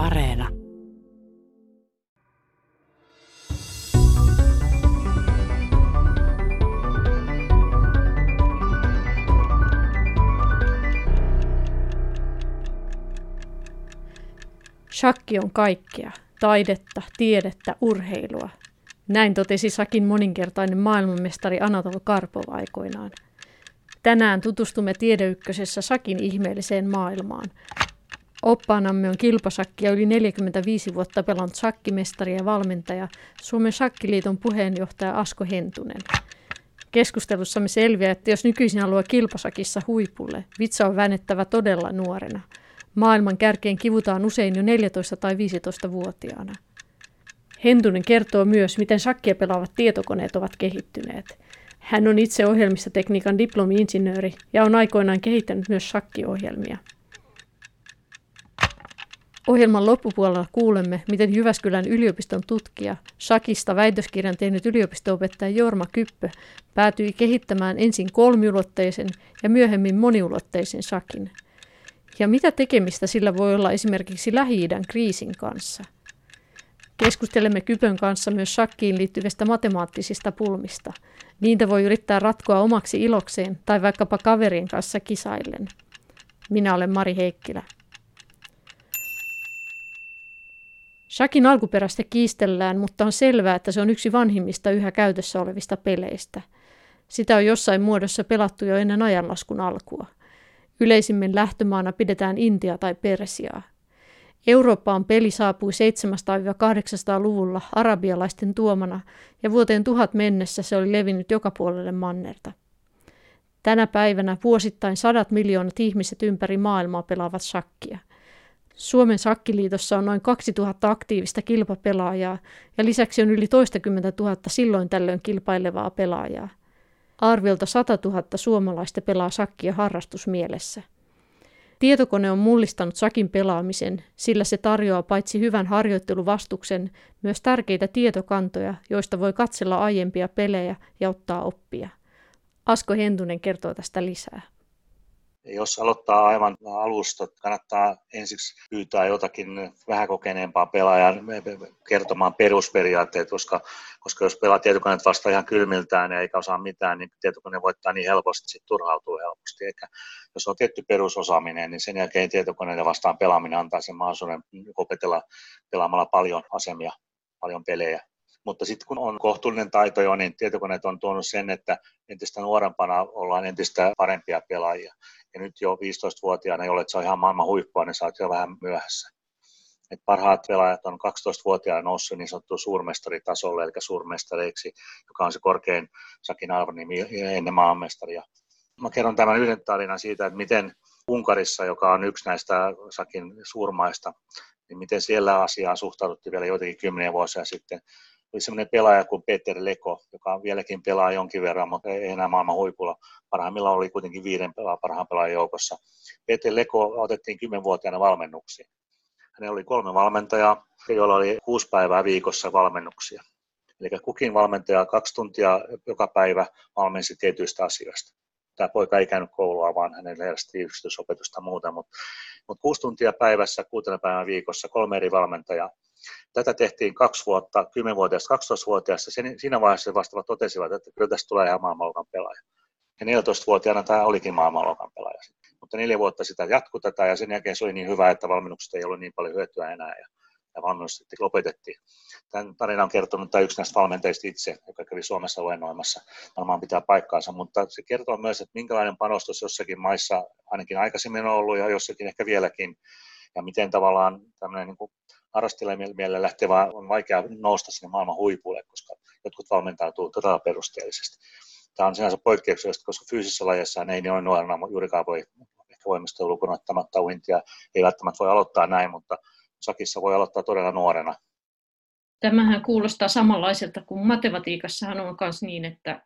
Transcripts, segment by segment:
Areena. Shakki on kaikkea. Taidetta, tiedettä, urheilua. Näin totesi Sakin moninkertainen maailmanmestari Anatol Karpov aikoinaan. Tänään tutustumme Tiedeykkösessä Sakin ihmeelliseen maailmaan. Oppaanamme on kilpasakki ja yli 45 vuotta pelannut sakkimestari ja valmentaja, Suomen Shakkiliiton puheenjohtaja Asko Hentunen. Keskustelussamme selviää, että jos nykyisin haluaa kilpasakissa huipulle, vitsa on väännettävä todella nuorena. Maailman kärkeen kivutaan usein jo 14- tai 15-vuotiaana. Hentunen kertoo myös, miten shakkia pelaavat tietokoneet ovat kehittyneet. Hän on itse ohjelmistotekniikan diplomi-insinööri ja on aikoinaan kehittänyt myös shakkiohjelmia. Ohjelman loppupuolella kuulemme, miten Jyväskylän yliopiston tutkija, Shakista väitöskirjan tehnyt yliopistoopettaja Jorma Kyppö päätyi kehittämään ensin kolmiulotteisen ja myöhemmin moniulotteisen Shakin. Ja mitä tekemistä sillä voi olla esimerkiksi Lähi-idän kriisin kanssa? Keskustelemme Kypön kanssa myös shakkiin liittyvistä matemaattisista pulmista. Niitä voi yrittää ratkoa omaksi ilokseen tai vaikkapa kaverin kanssa kisaillen. Minä olen Mari Heikkilä. Shakin alkuperäistä kiistellään, mutta on selvää, että se on yksi vanhimmista yhä käytössä olevista peleistä. Sitä on jossain muodossa pelattu jo ennen ajanlaskun alkua. Yleisimmin lähtömaana pidetään Intia tai Persiaa. Eurooppaan peli saapui 700-800-luvulla arabialaisten tuomana ja vuoteen tuhat mennessä se oli levinnyt joka puolelle mannerta. Tänä päivänä vuosittain sadat miljoonat ihmiset ympäri maailmaa pelaavat shakkia. Suomen sakkiliitossa on noin 2000 aktiivista kilpapelaajaa ja lisäksi on yli toistakymmentä tuhatta silloin tällöin kilpailevaa pelaajaa. Arviolta 100 000 suomalaista pelaa sakkia harrastusmielessä. Tietokone on mullistanut sakin pelaamisen, sillä se tarjoaa paitsi hyvän harjoitteluvastuksen, myös tärkeitä tietokantoja, joista voi katsella aiempia pelejä ja ottaa oppia. Asko Hentunen kertoo tästä lisää. Jos aloittaa aivan alusta, kannattaa ensiksi pyytää jotakin vähän kokeneempaa pelaajaa kertomaan perusperiaatteet, koska, koska jos pelaa tietokoneet vasta ihan kylmiltään eikä osaa mitään, niin tietokone voittaa niin helposti, että turhautuu helposti. Eikä jos on tietty perusosaaminen, niin sen jälkeen tietokoneiden vastaan pelaaminen antaa sen mahdollisuuden opetella pelaamalla paljon asemia, paljon pelejä. Mutta sitten kun on kohtuullinen taito jo, niin tietokoneet on tuonut sen, että entistä nuorempana ollaan entistä parempia pelaajia. Ja nyt jo 15-vuotiaana, jolle se on ihan maailman huippua, niin sä oot jo vähän myöhässä. Et parhaat pelaajat on 12-vuotiaana noussut niin sanottu suurmestaritasolle, eli suurmestareiksi, joka on se korkein sakin arvonimi ennen maanmestaria. Mä kerron tämän yhden tarinan siitä, että miten Unkarissa, joka on yksi näistä sakin suurmaista, niin miten siellä asiaan suhtauduttiin vielä joitakin kymmeniä vuosia sitten oli semmoinen pelaaja kuin Peter Leko, joka vieläkin pelaa jonkin verran, mutta ei enää maailman huipulla. Parhaimmillaan oli kuitenkin viiden parhaan pelaajan joukossa. Peter Leko otettiin kymmenvuotiaana valmennuksiin. Hänellä oli kolme valmentajaa, joilla oli kuusi päivää viikossa valmennuksia. Eli kukin valmentaja kaksi tuntia joka päivä valmensi tietyistä asioista. Tämä poika ei käynyt koulua, vaan hänellä järjesti yksityisopetusta muuta, mutta, mutta kuusi tuntia päivässä, kuutena päivän viikossa, kolme eri valmentajaa Tätä tehtiin kaksi vuotta, 10-vuotiaasta, 12-vuotiaasta. Siinä vaiheessa vastaavat totesivat, että kyllä tästä tulee ihan maailmanluokan pelaaja. Ja 14-vuotiaana tämä olikin maailmanluokan pelaaja. Mutta neljä vuotta sitä jatkui tätä ja sen jälkeen se oli niin hyvä, että valmennuksesta ei ollut niin paljon hyötyä enää ja, ja valmennus lopetettiin. Tämän tarinan on kertonut tämä yksi näistä valmentajista itse, joka kävi Suomessa luennoimassa. Varmaan pitää paikkaansa, mutta se kertoo myös, että minkälainen panostus jossakin maissa ainakin aikaisemmin on ollut ja jossakin ehkä vieläkin ja miten tavallaan tämmöinen niin kuin mielellä lähtevä on vaikea nousta sinne maailman huipulle, koska jotkut valmentautuu todella perusteellisesti. Tämä on sinänsä poikkeuksellista, koska fyysisessä lajissa ei noin nuorena juurikaan voi ehkä voimistua lukuun ottamatta uintia. Ei välttämättä voi aloittaa näin, mutta sakissa voi aloittaa todella nuorena. Tämähän kuulostaa samanlaiselta kuin matematiikassahan on myös niin, että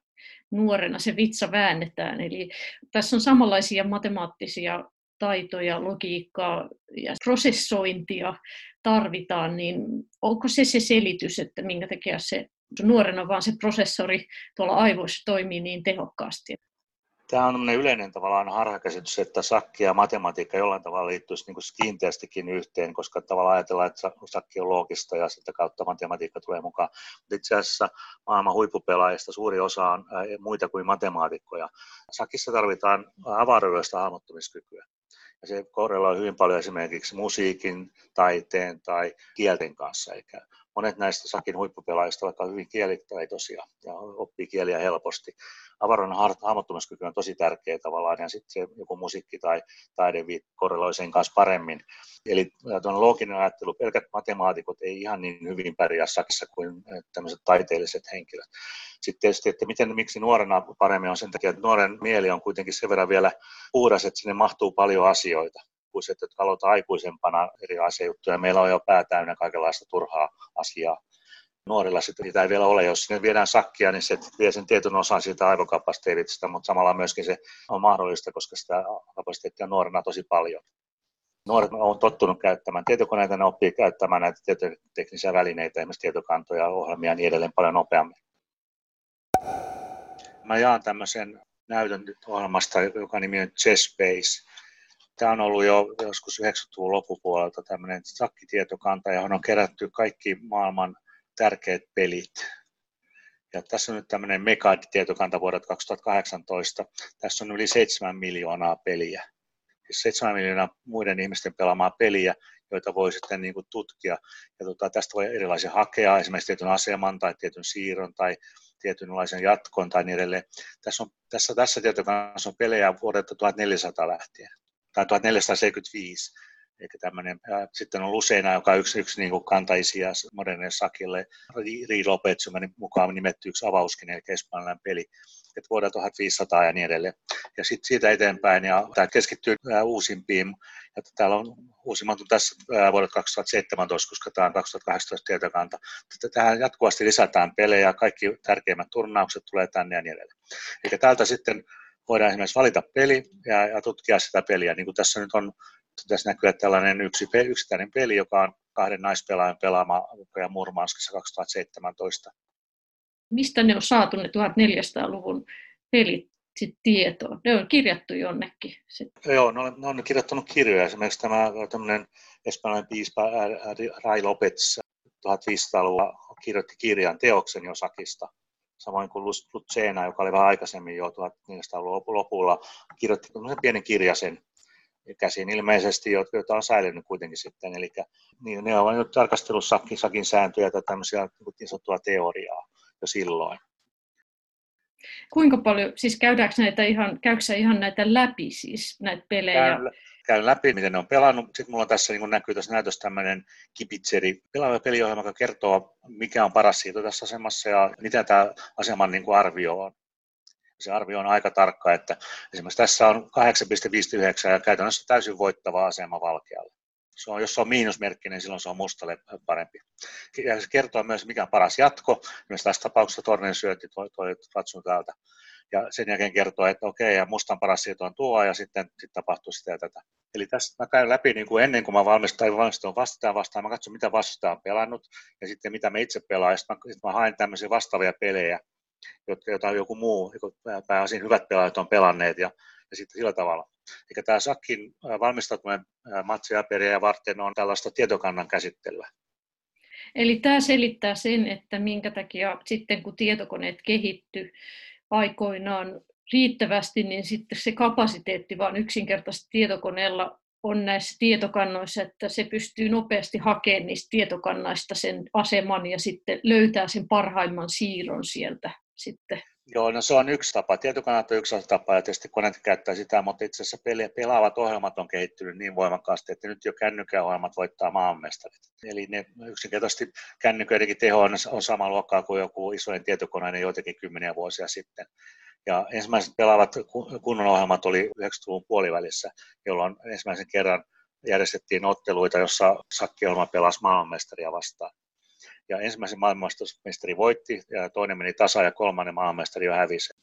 nuorena se vitsa väännetään. Eli tässä on samanlaisia matemaattisia taitoja, logiikkaa ja prosessointia tarvitaan, niin onko se se selitys, että minkä takia se nuorena vaan se prosessori tuolla aivoissa toimii niin tehokkaasti? Tämä on yleinen tavallaan harhakäsitys, että sakki ja matematiikka jollain tavalla liittyisi niin kiinteästikin yhteen, koska tavallaan ajatellaan, että sakki on loogista ja sitä kautta matematiikka tulee mukaan. Mutta itse asiassa maailman huippupelaajista suuri osa on muita kuin matemaatikkoja. Sakissa tarvitaan avaruudesta hahmottumiskykyä. Ja se korreloi hyvin paljon esimerkiksi musiikin, taiteen tai kielten kanssa. Eli monet näistä sakin huippupelaajista ovat hyvin kielitaitoisia ja oppii kieliä helposti. Avaruuden hahmottumiskyky on tosi tärkeä tavallaan ja sitten se joku musiikki tai taide korreloi sen kanssa paremmin. Eli tuon looginen ajattelu, pelkät matemaatikot ei ihan niin hyvin pärjää sakissa kuin tämmöiset taiteelliset henkilöt. Sitten tietysti, että miten, miksi nuorena paremmin on sen takia, että nuoren mieli on kuitenkin sen verran vielä puhdas, että sinne mahtuu paljon asioita aikuiset, jotka aloittavat aikuisempana eri asiajuttuja. Meillä on jo pää täynnä kaikenlaista turhaa asiaa. Nuorilla sitten niitä ei vielä ole. Jos sinne viedään sakkia, niin se vie sen tietyn osan siitä aivokapasiteetista, mutta samalla myöskin se on mahdollista, koska sitä kapasiteettia on nuorena tosi paljon. Nuoret on tottunut käyttämään tietokoneita, ne oppii käyttämään näitä tietoteknisiä välineitä, esimerkiksi tietokantoja, ohjelmia ja niin edelleen paljon nopeammin. Mä jaan tämmöisen näytön ohjelmasta, joka nimi on Chessbase. Tämä on ollut jo joskus 90-luvun loppupuolelta tämmöinen sakkitietokanta, johon on kerätty kaikki maailman tärkeät pelit. Ja tässä on nyt tämmöinen Megad-tietokanta vuodelta 2018. Tässä on yli 7 miljoonaa peliä. Siis 7 miljoonaa muiden ihmisten pelaamaa peliä, joita voi sitten niin kuin tutkia. Ja tota, tästä voi erilaisia hakea, esimerkiksi tietyn aseman tai tietyn siirron tai tietynlaisen jatkon tai niin edelleen. Tässä, on, tässä, tässä tietokannassa on pelejä vuodelta 1400 lähtien tai 1475. Eli ja sitten on Luseina, joka on yksi, yksi niin kuin kantaisia modernille sakille, Lopez, jonka mukaan nimetty yksi avauskin, eli espanjalainen peli, että vuodelta 1500 ja niin edelleen. Ja sitten siitä eteenpäin, ja tämä keskittyy uusimpiin, ja täällä on uusimmat on tässä vuodelta 2017, koska tämä on 2018 tietokanta. Tähän jatkuvasti lisätään pelejä, kaikki tärkeimmät turnaukset tulee tänne ja niin edelleen. Eli täältä sitten voidaan esimerkiksi valita peli ja, ja tutkia sitä peliä. Niin kuin tässä nyt on, tässä näkyy tällainen yksi, yksittäinen peli, joka on kahden naispelaajan pelaama ja Murmanskissa 2017. Mistä ne on saatu ne 1400-luvun pelit sit tietoon? Ne on kirjattu jonnekin. Sit. Joo, ne on, ne on kirjoittanut kirjoja. Esimerkiksi tämä tämmöinen espanjalainen piispa Rai Lopez 1500-luvulla kirjoitti kirjan teoksen Josakista – samoin kuin Lucena, joka oli vähän aikaisemmin jo 1400-luvun lopulla, kirjoitti pienen kirjasen käsin ilmeisesti, joita on säilynyt kuitenkin sitten. Eli niin, ne ovat nyt tarkastellut sakin, sakin sääntöjä tai tämmöisiä niin, niin sanottua teoriaa jo silloin. Kuinka paljon, siis käydäänkö näitä ihan, käykö ihan näitä läpi siis, näitä pelejä? Käyn, käyn läpi, miten ne on pelannut. Sitten mulla on tässä, niin näkyy tässä näytössä tämmöinen kipitseri, pelaava peliohjelma, joka kertoo, mikä on paras siitä tässä asemassa ja mitä tämä aseman niin kuin arvio on. Se arvio on aika tarkka, että esimerkiksi tässä on 8,59 ja käytännössä täysin voittava asema valkealle. Se on, jos se on miinusmerkki, niin silloin se on mustalle parempi. Ja se kertoo myös, mikä on paras jatko. Myös tässä tapauksessa Tornin syötti toi, toi Ratsun täältä ja sen jälkeen kertoo, että okei, ja mustan paras siirto on tuo, ja sitten, sitten tapahtuu sitä ja tätä. Eli tässä mä käyn läpi niin kuin ennen kuin mä valmistun, valmistun vastaan vastaan, mä katson, mitä vastaan on pelannut, ja sitten mitä me itse pelaan, ja sitten mä, sitten mä haen tämmöisiä vastaavia pelejä, jotka, joita joku muu, pääosin hyvät pelaajat on pelanneet, ja, ja sitten sillä tavalla. Eli tämä Sakkin valmistautuminen matseja ja varten on tällaista tietokannan käsittelyä. Eli tämä selittää sen, että minkä takia sitten kun tietokoneet kehittyy, aikoinaan riittävästi, niin sitten se kapasiteetti vaan yksinkertaisesti tietokoneella on näissä tietokannoissa, että se pystyy nopeasti hakemaan niistä tietokannaista sen aseman ja sitten löytää sen parhaimman siirron sieltä sitten. Joo, no se on yksi tapa. Tietokannat on yksi tapa ja tietysti koneet käyttää sitä, mutta itse asiassa pelaavat ohjelmat on kehittynyt niin voimakkaasti, että nyt jo kännykäohjelmat voittaa maanmestarit. Eli ne yksinkertaisesti kännyköidenkin teho on, on sama luokkaa kuin joku isojen tietokoneiden joitakin kymmeniä vuosia sitten. Ja ensimmäiset pelaavat kunnon ohjelmat oli 90-luvun puolivälissä, jolloin ensimmäisen kerran järjestettiin otteluita, jossa sakkiohjelma pelasi maailmanmestaria vastaan ja ensimmäisen maailmanmestari voitti, ja toinen meni tasa, ja kolmannen maailmanmestari jo hävisi.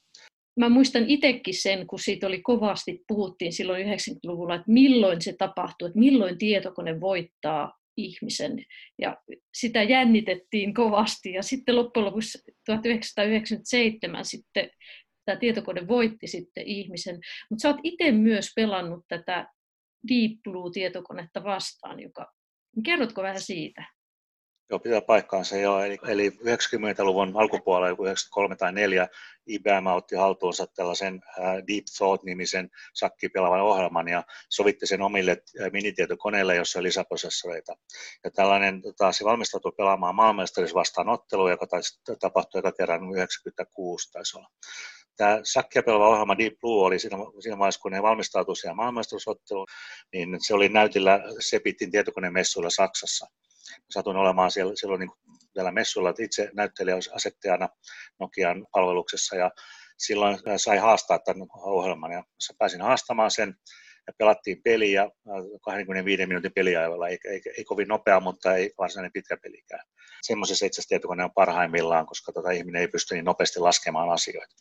Mä muistan itsekin sen, kun siitä oli kovasti, puhuttiin silloin 90-luvulla, että milloin se tapahtuu, että milloin tietokone voittaa ihmisen. Ja sitä jännitettiin kovasti. Ja sitten loppujen lopuksi 1997 sitten tämä tietokone voitti sitten ihmisen. Mutta sä oot itse myös pelannut tätä Deep Blue-tietokonetta vastaan, joka... Kerrotko vähän siitä? Joo, pitää paikkaansa jo. Eli, eli 90-luvun alkupuolella, 93 tai 4, IBM otti haltuunsa tällaisen Deep Thought-nimisen sakkipelaavan ohjelman ja sovitti sen omille minitietokoneille, jossa oli lisäprosessoreita. Ja tällainen tota, se valmistautui pelaamaan maailmanmestaris vastaan ottelu, joka taisi tapahtui joka kerran 96 taisi olla. Tämä sakkia pelaava ohjelma Deep Blue oli siinä, siinä vaiheessa, kun ne valmistautuivat siihen maailmanmestaruusotteluun, niin se oli näytillä Sepitin tietokonemessuilla Saksassa satuin olemaan siellä, silloin niin täällä messuilla, itse näyttelijä asettajana Nokian palveluksessa ja silloin sai haastaa tämän ohjelman ja pääsin haastamaan sen ja pelattiin peliä 25 minuutin peliajalla, ei, ei, ei, kovin nopea, mutta ei varsinainen pitkä pelikään. Semmoisessa itse asiassa tietokone on parhaimmillaan, koska tota ihminen ei pysty niin nopeasti laskemaan asioita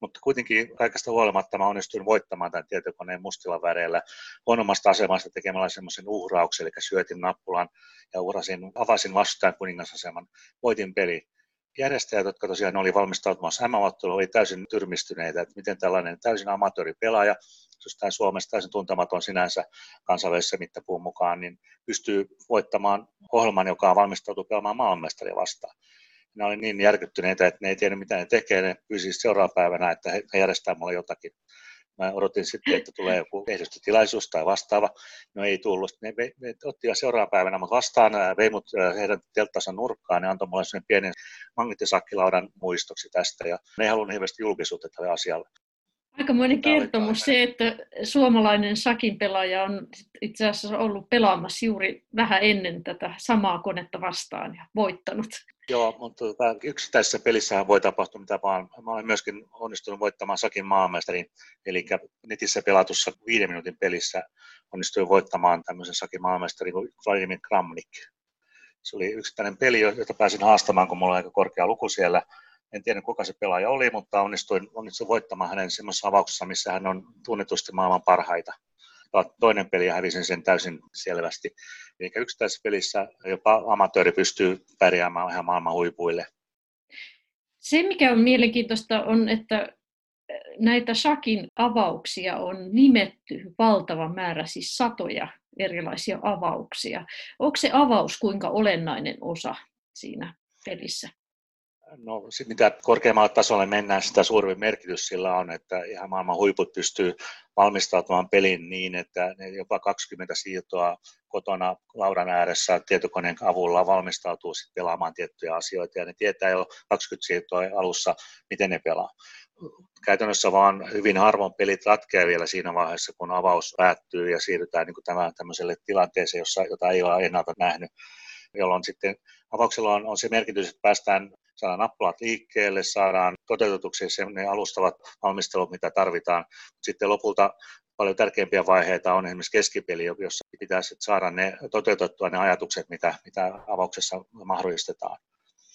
mutta kuitenkin kaikesta huolimatta mä onnistuin voittamaan tämän tietokoneen mustilla väreillä huonommasta asemasta tekemällä semmoisen uhrauksen, eli syötin nappulan ja urasin, avasin vastaan kuningasaseman, voitin peli. Järjestäjät, jotka tosiaan oli valmistautumassa MM-otteluun, oli täysin tyrmistyneitä, että miten tällainen täysin amatööripelaaja, jostain Suomessa täysin tuntematon sinänsä kansainvälisessä mittapuun mukaan, niin pystyy voittamaan ohjelman, joka on valmistautunut pelaamaan maailmanmestaria vastaan ne oli niin järkyttyneitä, että ne ei tiedä mitä ne tekee. Ne pyysi seuraavana päivänä, että he järjestää mulle jotakin. Mä odotin sitten, että tulee joku ehdostötilaisuus tai vastaava. No ei tullut. Ne, ne, ne otti seuraavana päivänä mut vastaan, vei mut heidän telttansa nurkkaan ja antoi mulle pienen magneettisakkilaudan muistoksi tästä. Ja ne ei halunnut hirveästi julkisuutta tälle asialle. Aikamoinen kertomus se, että suomalainen sakin pelaaja on itse asiassa ollut pelaamassa juuri vähän ennen tätä samaa konetta vastaan ja voittanut. Joo, mutta tota, yksittäisessä pelissähän voi tapahtua mitä vaan. Mä olen myöskin onnistunut voittamaan Sakin maanmestarin, eli netissä pelatussa viiden minuutin pelissä onnistuin voittamaan tämmöisen Sakin maanmestarin kuin Vladimir Kramnik. Se oli yksittäinen peli, jota pääsin haastamaan, kun mulla oli aika korkea luku siellä. En tiedä, kuka se pelaaja oli, mutta onnistuin, onnistuin voittamaan hänen semmoisessa avauksessa, missä hän on tunnetusti maailman parhaita toinen peli ja hävisin sen täysin selvästi. Eli yksittäisessä pelissä jopa amatööri pystyy pärjäämään ihan maailman huipuille. Se, mikä on mielenkiintoista, on, että näitä Shakin avauksia on nimetty valtava määrä, siis satoja erilaisia avauksia. Onko se avaus kuinka olennainen osa siinä pelissä? No, mitä korkeammalle tasolle mennään, sitä suurempi merkitys sillä on, että ihan maailman huiput pystyy valmistautumaan pelin niin, että ne jopa 20 siirtoa kotona laudan ääressä tietokoneen avulla valmistautuu sit pelaamaan tiettyjä asioita ja ne tietää jo 20 siirtoa alussa, miten ne pelaa. Käytännössä vaan hyvin harvoin pelit ratkeaa vielä siinä vaiheessa, kun avaus päättyy ja siirrytään niin kuin tämmöiselle tilanteeseen, jossa, jota ei ole ennalta nähnyt jolloin sitten avauksella on, on se merkitys, että päästään saadaan nappulat liikkeelle, saadaan toteutetuksi ne alustavat valmistelut, mitä tarvitaan. Sitten lopulta paljon tärkeimpiä vaiheita on esimerkiksi keskipeli, jossa pitäisi saada ne toteutettua ne ajatukset, mitä, mitä avauksessa mahdollistetaan.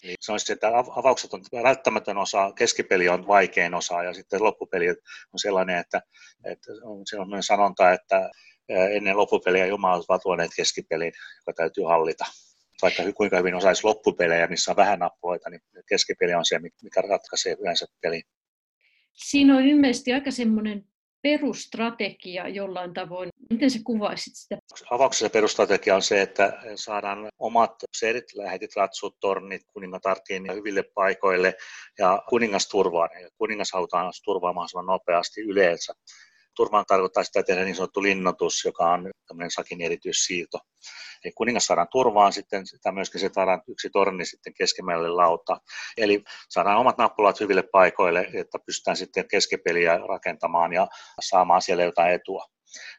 Eli sanoisin, että avaukset on välttämätön osa, keskipeli on vaikein osa ja sitten loppupeli on sellainen, että, että on sellainen sanonta, että ennen loppupeliä ovat luoneet keskipelin, joka täytyy hallita vaikka kuinka hyvin osaisi loppupelejä, missä on vähän nappuloita, niin keskipeli on se, mikä ratkaisee yleensä peli. Siinä on ilmeisesti aika semmoinen perustrategia jollain tavoin. Miten se kuvaisit sitä? Avauksessa perustrategia on se, että saadaan omat serit, lähetit, ratsut, tornit kuningatartiin ja hyville paikoille ja kuningas turvaan. Ja kuningas halutaan turvaa mahdollisimman nopeasti yleensä. Turvaan tarkoittaa sitä tehdä niin sanottu linnoitus, joka on tämmöinen sakin erityissiirto. Eli kuningas saadaan turvaan sitten, sitä myöskin se saadaan yksi torni sitten keskemmälle lauta. Eli saadaan omat nappulat hyville paikoille, että pystytään sitten keskipeliä rakentamaan ja saamaan siellä jotain etua.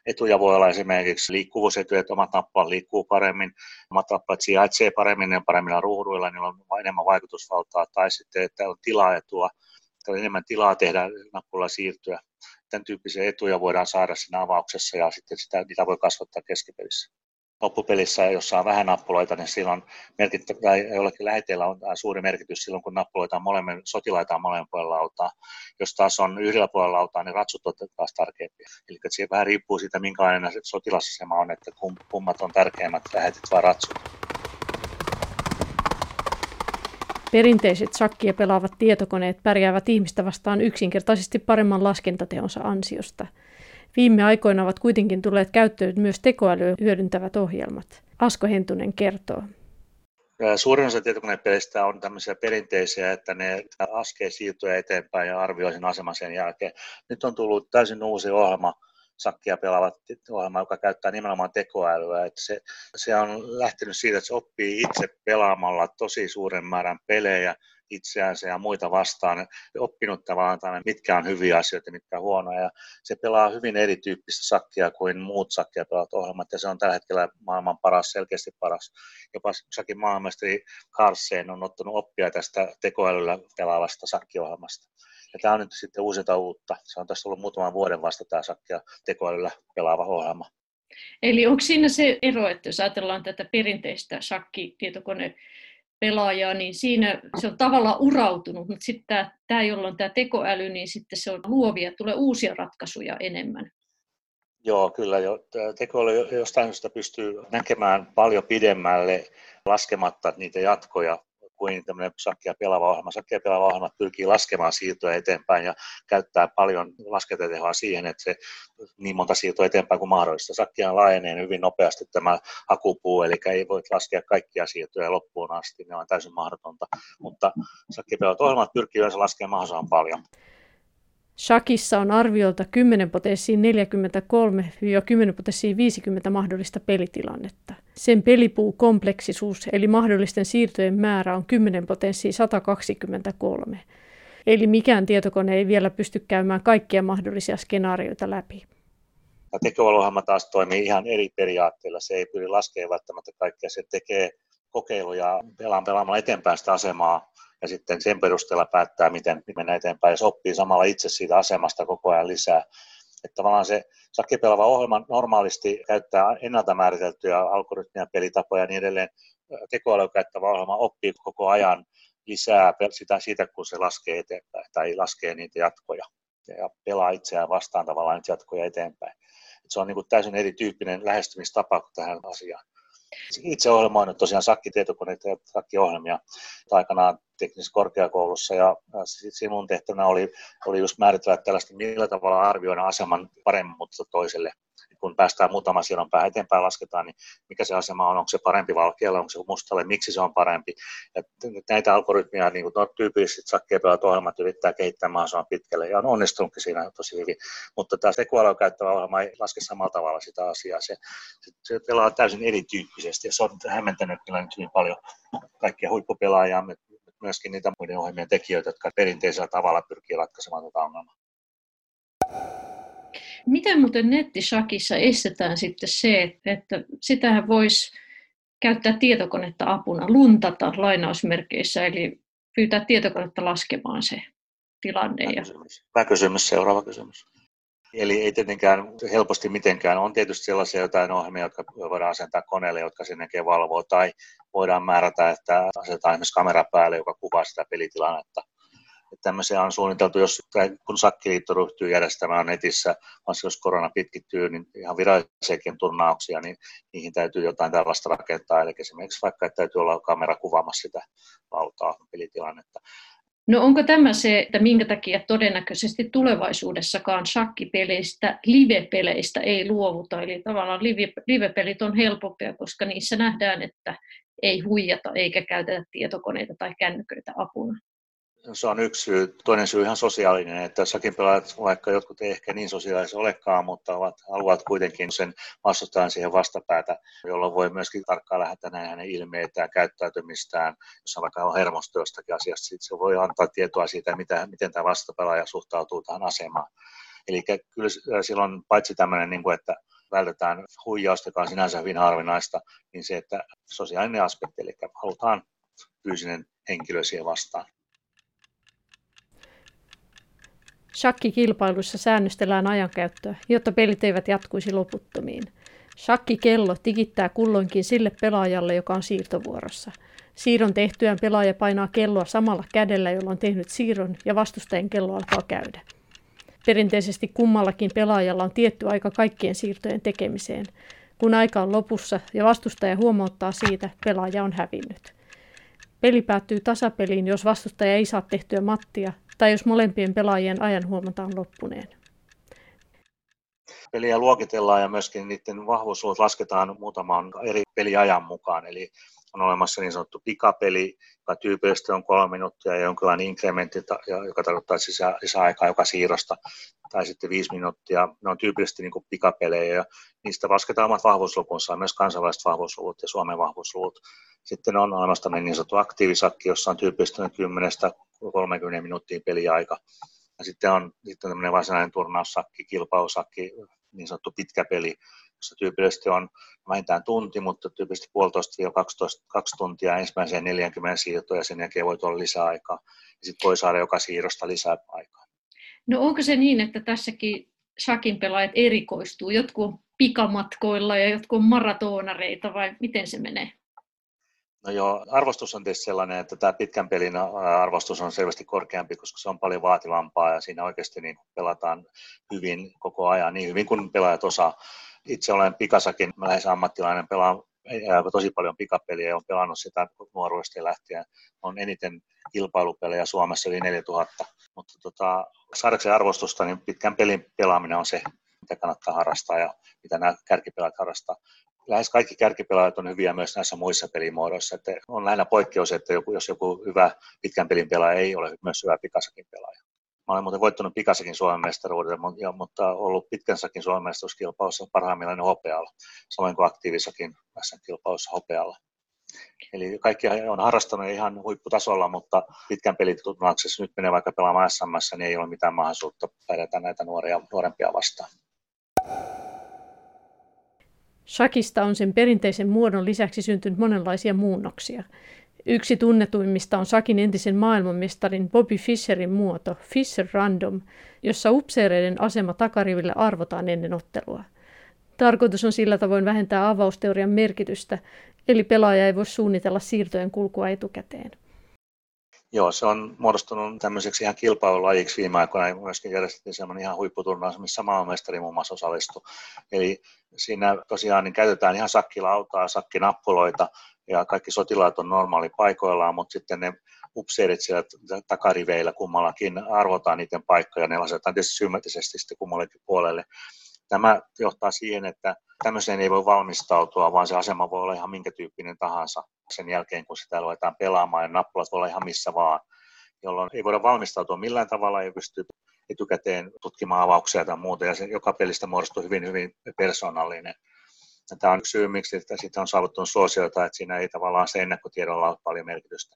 Etuja voi olla esimerkiksi liikkuvuusetuja, että omat nappulat liikkuu paremmin, omat nappulat sijaitsee paremmin ja paremmilla ruuduilla, niin on enemmän vaikutusvaltaa, tai sitten, että on tilaetua, että on enemmän tilaa tehdä nappulalla siirtyä tämän tyyppisiä etuja voidaan saada siinä avauksessa ja sitten sitä, niitä voi kasvattaa keskipelissä. Loppupelissä, jossa on vähän nappuloita, niin silloin merkittävä, jollakin läheteellä on suuri merkitys silloin, kun nappuloita on molemmin, sotilaita on molemmin puolella lautaa. Jos taas on yhdellä puolella lautaa, niin ratsut ovat taas tärkeimpiä. Eli se vähän riippuu siitä, minkälainen sotilasasema on, että kummat on tärkeimmät, lähetit vai ratsut. Perinteiset shakkia pelaavat tietokoneet pärjäävät ihmistä vastaan yksinkertaisesti paremman laskentateonsa ansiosta. Viime aikoina ovat kuitenkin tulleet käyttöön myös tekoälyä hyödyntävät ohjelmat. Asko Hentunen kertoo. Suurin osa tietokonepeleistä on tämmöisiä perinteisiä, että ne laskee siirtoja eteenpäin ja arvioi sen aseman sen jälkeen. Nyt on tullut täysin uusi ohjelma, sakkia pelaavat ohjelma, joka käyttää nimenomaan tekoälyä. Että se, se on lähtenyt siitä, että se oppii itse pelaamalla tosi suuren määrän pelejä itseänsä ja muita vastaan, oppinut tavallaan, mitkä on hyviä asioita mitkä on huonoja. Ja se pelaa hyvin erityyppistä sakkia kuin muut sakkia pelaavat ohjelmat, ja se on tällä hetkellä maailman paras, selkeästi paras. Jopa sakin maailmestari Carlsen on ottanut oppia tästä tekoälyllä pelaavasta sakkiohjelmasta. Ja tämä on nyt sitten uusinta uutta. Se on tässä ollut muutaman vuoden vasta tämä sakkia tekoälyllä pelaava ohjelma. Eli onko siinä se ero, että jos ajatellaan tätä perinteistä shakkitietokone pelaajaa, niin siinä se on tavallaan urautunut, mutta sitten tämä, tämä, jolla on tämä tekoäly, niin sitten se on luovia, tulee uusia ratkaisuja enemmän. Joo, kyllä jo. Tekoäly jostain syystä pystyy näkemään paljon pidemmälle laskematta niitä jatkoja kuin tämmöinen sakkia pelaava ohjelma. Sakkia pelaava ohjelma pyrkii laskemaan siirtoja eteenpäin ja käyttää paljon laskentatehoa siihen, että se niin monta siirtoa eteenpäin kuin mahdollista. Sakkia laajenee hyvin nopeasti tämä hakupuu, eli ei voi laskea kaikkia siirtoja loppuun asti, ne on täysin mahdotonta, mutta sakkia pelaavat ohjelmat pyrkii yleensä laskemaan mahdollisimman paljon. Shakissa on arviolta 10 potenssiin 43-10 potenssiin 50 mahdollista pelitilannetta. Sen pelipuu-kompleksisuus eli mahdollisten siirtojen määrä on 10 potenssiin 123. Eli mikään tietokone ei vielä pysty käymään kaikkia mahdollisia skenaarioita läpi. Tekoälyohjelma taas toimii ihan eri periaatteella. Se ei pyri laskemaan välttämättä kaikkea. Se tekee kokeiluja pelaamalla eteenpäin sitä asemaa ja sitten sen perusteella päättää, miten mennään eteenpäin, ja se oppii samalla itse siitä asemasta koko ajan lisää. Että tavallaan se sakkipelaava ohjelma normaalisti käyttää ennalta määriteltyjä algoritmia, pelitapoja ja niin edelleen. Tekoäly käyttävä ohjelma oppii koko ajan lisää sitä, siitä, kun se laskee eteenpäin tai laskee niitä jatkoja ja pelaa itseään vastaan tavallaan niitä jatkoja eteenpäin. Et se on niin täysin erityyppinen lähestymistapa tähän asiaan. Itse ohjelmoinut tosiaan sakkitietokoneita ja sakkiohjelmia aikanaan teknisessä korkeakoulussa ja sinun tehtävänä oli, oli just määritellä tällaista, millä tavalla arvioida aseman paremmin, mutta toiselle kun päästään muutama siirron päähän eteenpäin lasketaan, niin mikä se asema on, onko se parempi valkealle, onko se mustalle, miksi se on parempi. Ja näitä algoritmia, niin kuin tyypillisesti sakkeipelaat ohjelmat yrittää kehittää mahdollisimman pitkälle, ja on onnistunutkin siinä tosi hyvin. Mutta tämä tekoälyä käyttävä ohjelma ei laske samalla tavalla sitä asiaa. Se, se, se pelaa täysin erityyppisesti, ja se on hämmentänyt kyllä nyt hyvin paljon kaikkia huippupelaajia, myöskin niitä muiden ohjelmien tekijöitä, jotka perinteisellä tavalla pyrkii ratkaisemaan tätä ongelmaa. Miten muuten nettisakissa estetään sitten se, että sitähän voisi käyttää tietokonetta apuna, luntata lainausmerkeissä, eli pyytää tietokonetta laskemaan se tilanne. Hyvä kysymys. Hyvä kysymys. Seuraava kysymys. Eli ei tietenkään helposti mitenkään. On tietysti sellaisia jotain ohjelmia, jotka voidaan asentaa koneelle, jotka sen näkee valvoo, tai voidaan määrätä, että asetetaan esimerkiksi kamera päälle, joka kuvaa sitä pelitilannetta tämmöisiä on suunniteltu, jos kun Sakkiliitto ryhtyy järjestämään netissä, vaikka jos korona pitkittyy, niin ihan virallisiakin turnauksia, niin niihin täytyy jotain tällaista rakentaa. Eli esimerkiksi vaikka, että täytyy olla kamera kuvaamassa sitä valtaa pelitilannetta. No onko tämä se, että minkä takia todennäköisesti tulevaisuudessakaan shakkipeleistä, live-peleistä ei luovuta? Eli tavallaan live-pelit on helpompia, koska niissä nähdään, että ei huijata eikä käytetä tietokoneita tai kännyköitä apuna se on yksi syy. Toinen syy ihan sosiaalinen, että sakin pelaajat, vaikka jotkut ei ehkä niin sosiaalisia olekaan, mutta ovat, haluavat kuitenkin sen vastustajan siihen vastapäätä, jolloin voi myöskin tarkkaan lähettää hänen ilmeitään, käyttäytymistään, jos on vaikka on jostakin asiasta, sitten se voi antaa tietoa siitä, mitä, miten tämä vastapelaaja suhtautuu tähän asemaan. Eli kyllä silloin paitsi tämmöinen, niin kuin, että vältetään huijausta, joka on sinänsä hyvin harvinaista, niin se, että sosiaalinen aspekti, eli halutaan fyysinen henkilö siihen vastaan. Shakkikilpailuissa säännöstellään ajankäyttöä, jotta pelit eivät jatkuisi loputtomiin. Shakkikello tikittää kulloinkin sille pelaajalle, joka on siirtovuorossa. Siirron tehtyään pelaaja painaa kelloa samalla kädellä, jolla on tehnyt siirron, ja vastustajan kello alkaa käydä. Perinteisesti kummallakin pelaajalla on tietty aika kaikkien siirtojen tekemiseen. Kun aika on lopussa ja vastustaja huomauttaa siitä, pelaaja on hävinnyt. Peli päättyy tasapeliin, jos vastustaja ei saa tehtyä mattia tai jos molempien pelaajien ajan huomataan loppuneen. Peliä luokitellaan ja myöskin niiden vahvuusluvut lasketaan muutaman eri peliajan mukaan. Eli on olemassa niin sanottu pikapeli, joka tyypillisesti on kolme minuuttia ja jonkinlainen inkrementti, joka tarkoittaa sisä, lisäaikaa joka siirrosta, tai sitten viisi minuuttia. Ne on tyypillisesti niin kuin pikapelejä ja niistä lasketaan omat vahvuuslukunsa, myös kansainväliset vahvuusluvut ja Suomen vahvuusluvut. Sitten on olemassa niin sanottu aktiivisakki, jossa on tyypillisesti 10-30 minuuttia peliaika. Ja sitten on sitten tämmöinen varsinainen turnaussakki, kilpausakki, niin sanottu pitkä peli, jossa tyypillisesti on vähintään tunti, mutta tyypillisesti puolitoista 12 kaksi tuntia ensimmäiseen 40 siirtoja, sen jälkeen voi olla lisäaikaa. Ja sitten voi saada joka siirrosta lisää aikaa. No onko se niin, että tässäkin shakin pelaajat erikoistuu? Jotkut on pikamatkoilla ja jotkut on maratonareita vai miten se menee? No joo, arvostus on tietysti sellainen, että tämä pitkän pelin arvostus on selvästi korkeampi, koska se on paljon vaativampaa ja siinä oikeasti niin pelataan hyvin koko ajan, niin hyvin kuin pelaajat osaa. Itse olen pikasakin, lähes ammattilainen, pelaan tosi paljon pikapeliä ja olen pelannut sitä nuoruudesta lähtien. On eniten kilpailupelejä Suomessa yli 4000, mutta tota, saadakseen arvostusta, niin pitkän pelin pelaaminen on se, mitä kannattaa harrastaa ja mitä nämä kärkipelaajat harrastaa lähes kaikki kärkipelaajat on hyviä myös näissä muissa pelimuodoissa. Että on lähinnä poikkeus, että joku, jos joku hyvä pitkän pelin pelaaja ei ole myös hyvä pikasakin pelaaja. Mä olen muuten voittanut pikasakin Suomen mestaruuden, mutta ollut pitkänsäkin Suomen mestaruuskilpailussa parhaimmillaan hopealla, samoin kuin aktiivisakin kilpailussa hopealla. Eli kaikki on harrastanut ihan huipputasolla, mutta pitkän peliturnauksessa nyt menee vaikka pelaamaan SMS, niin ei ole mitään mahdollisuutta pärjätä näitä nuoria, nuorempia vastaan. Shakista on sen perinteisen muodon lisäksi syntynyt monenlaisia muunnoksia. Yksi tunnetuimmista on Shakin entisen maailmanmestarin Bobby Fischerin muoto, Fischer Random, jossa upseereiden asema takariville arvotaan ennen ottelua. Tarkoitus on sillä tavoin vähentää avausteorian merkitystä, eli pelaaja ei voi suunnitella siirtojen kulkua etukäteen. Joo, se on muodostunut tämmöiseksi ihan kilpailulajiksi viime aikoina. Myöskin järjestettiin semmoinen ihan huipputurnaus, missä maailmanmestari muun muassa osallistui. Eli siinä tosiaan niin käytetään ihan sakkilautaa, sakkinappuloita ja kaikki sotilaat on normaali paikoillaan, mutta sitten ne upseerit siellä takariveillä kummallakin arvotaan niiden paikkoja ja ne lasetaan tietysti symmetrisesti sitten kummallekin puolelle. Tämä johtaa siihen, että tämmöiseen ei voi valmistautua, vaan se asema voi olla ihan minkä tyyppinen tahansa sen jälkeen, kun sitä aletaan pelaamaan ja nappulat voi olla ihan missä vaan, jolloin ei voida valmistautua millään tavalla, ei pysty etukäteen tutkimaan avauksia tai muuta, ja se joka pelistä muodostuu hyvin, hyvin persoonallinen. Tämä on yksi syy, miksi siitä on saavuttanut suosiota, että siinä ei tavallaan se ennakkotiedolla ole paljon merkitystä.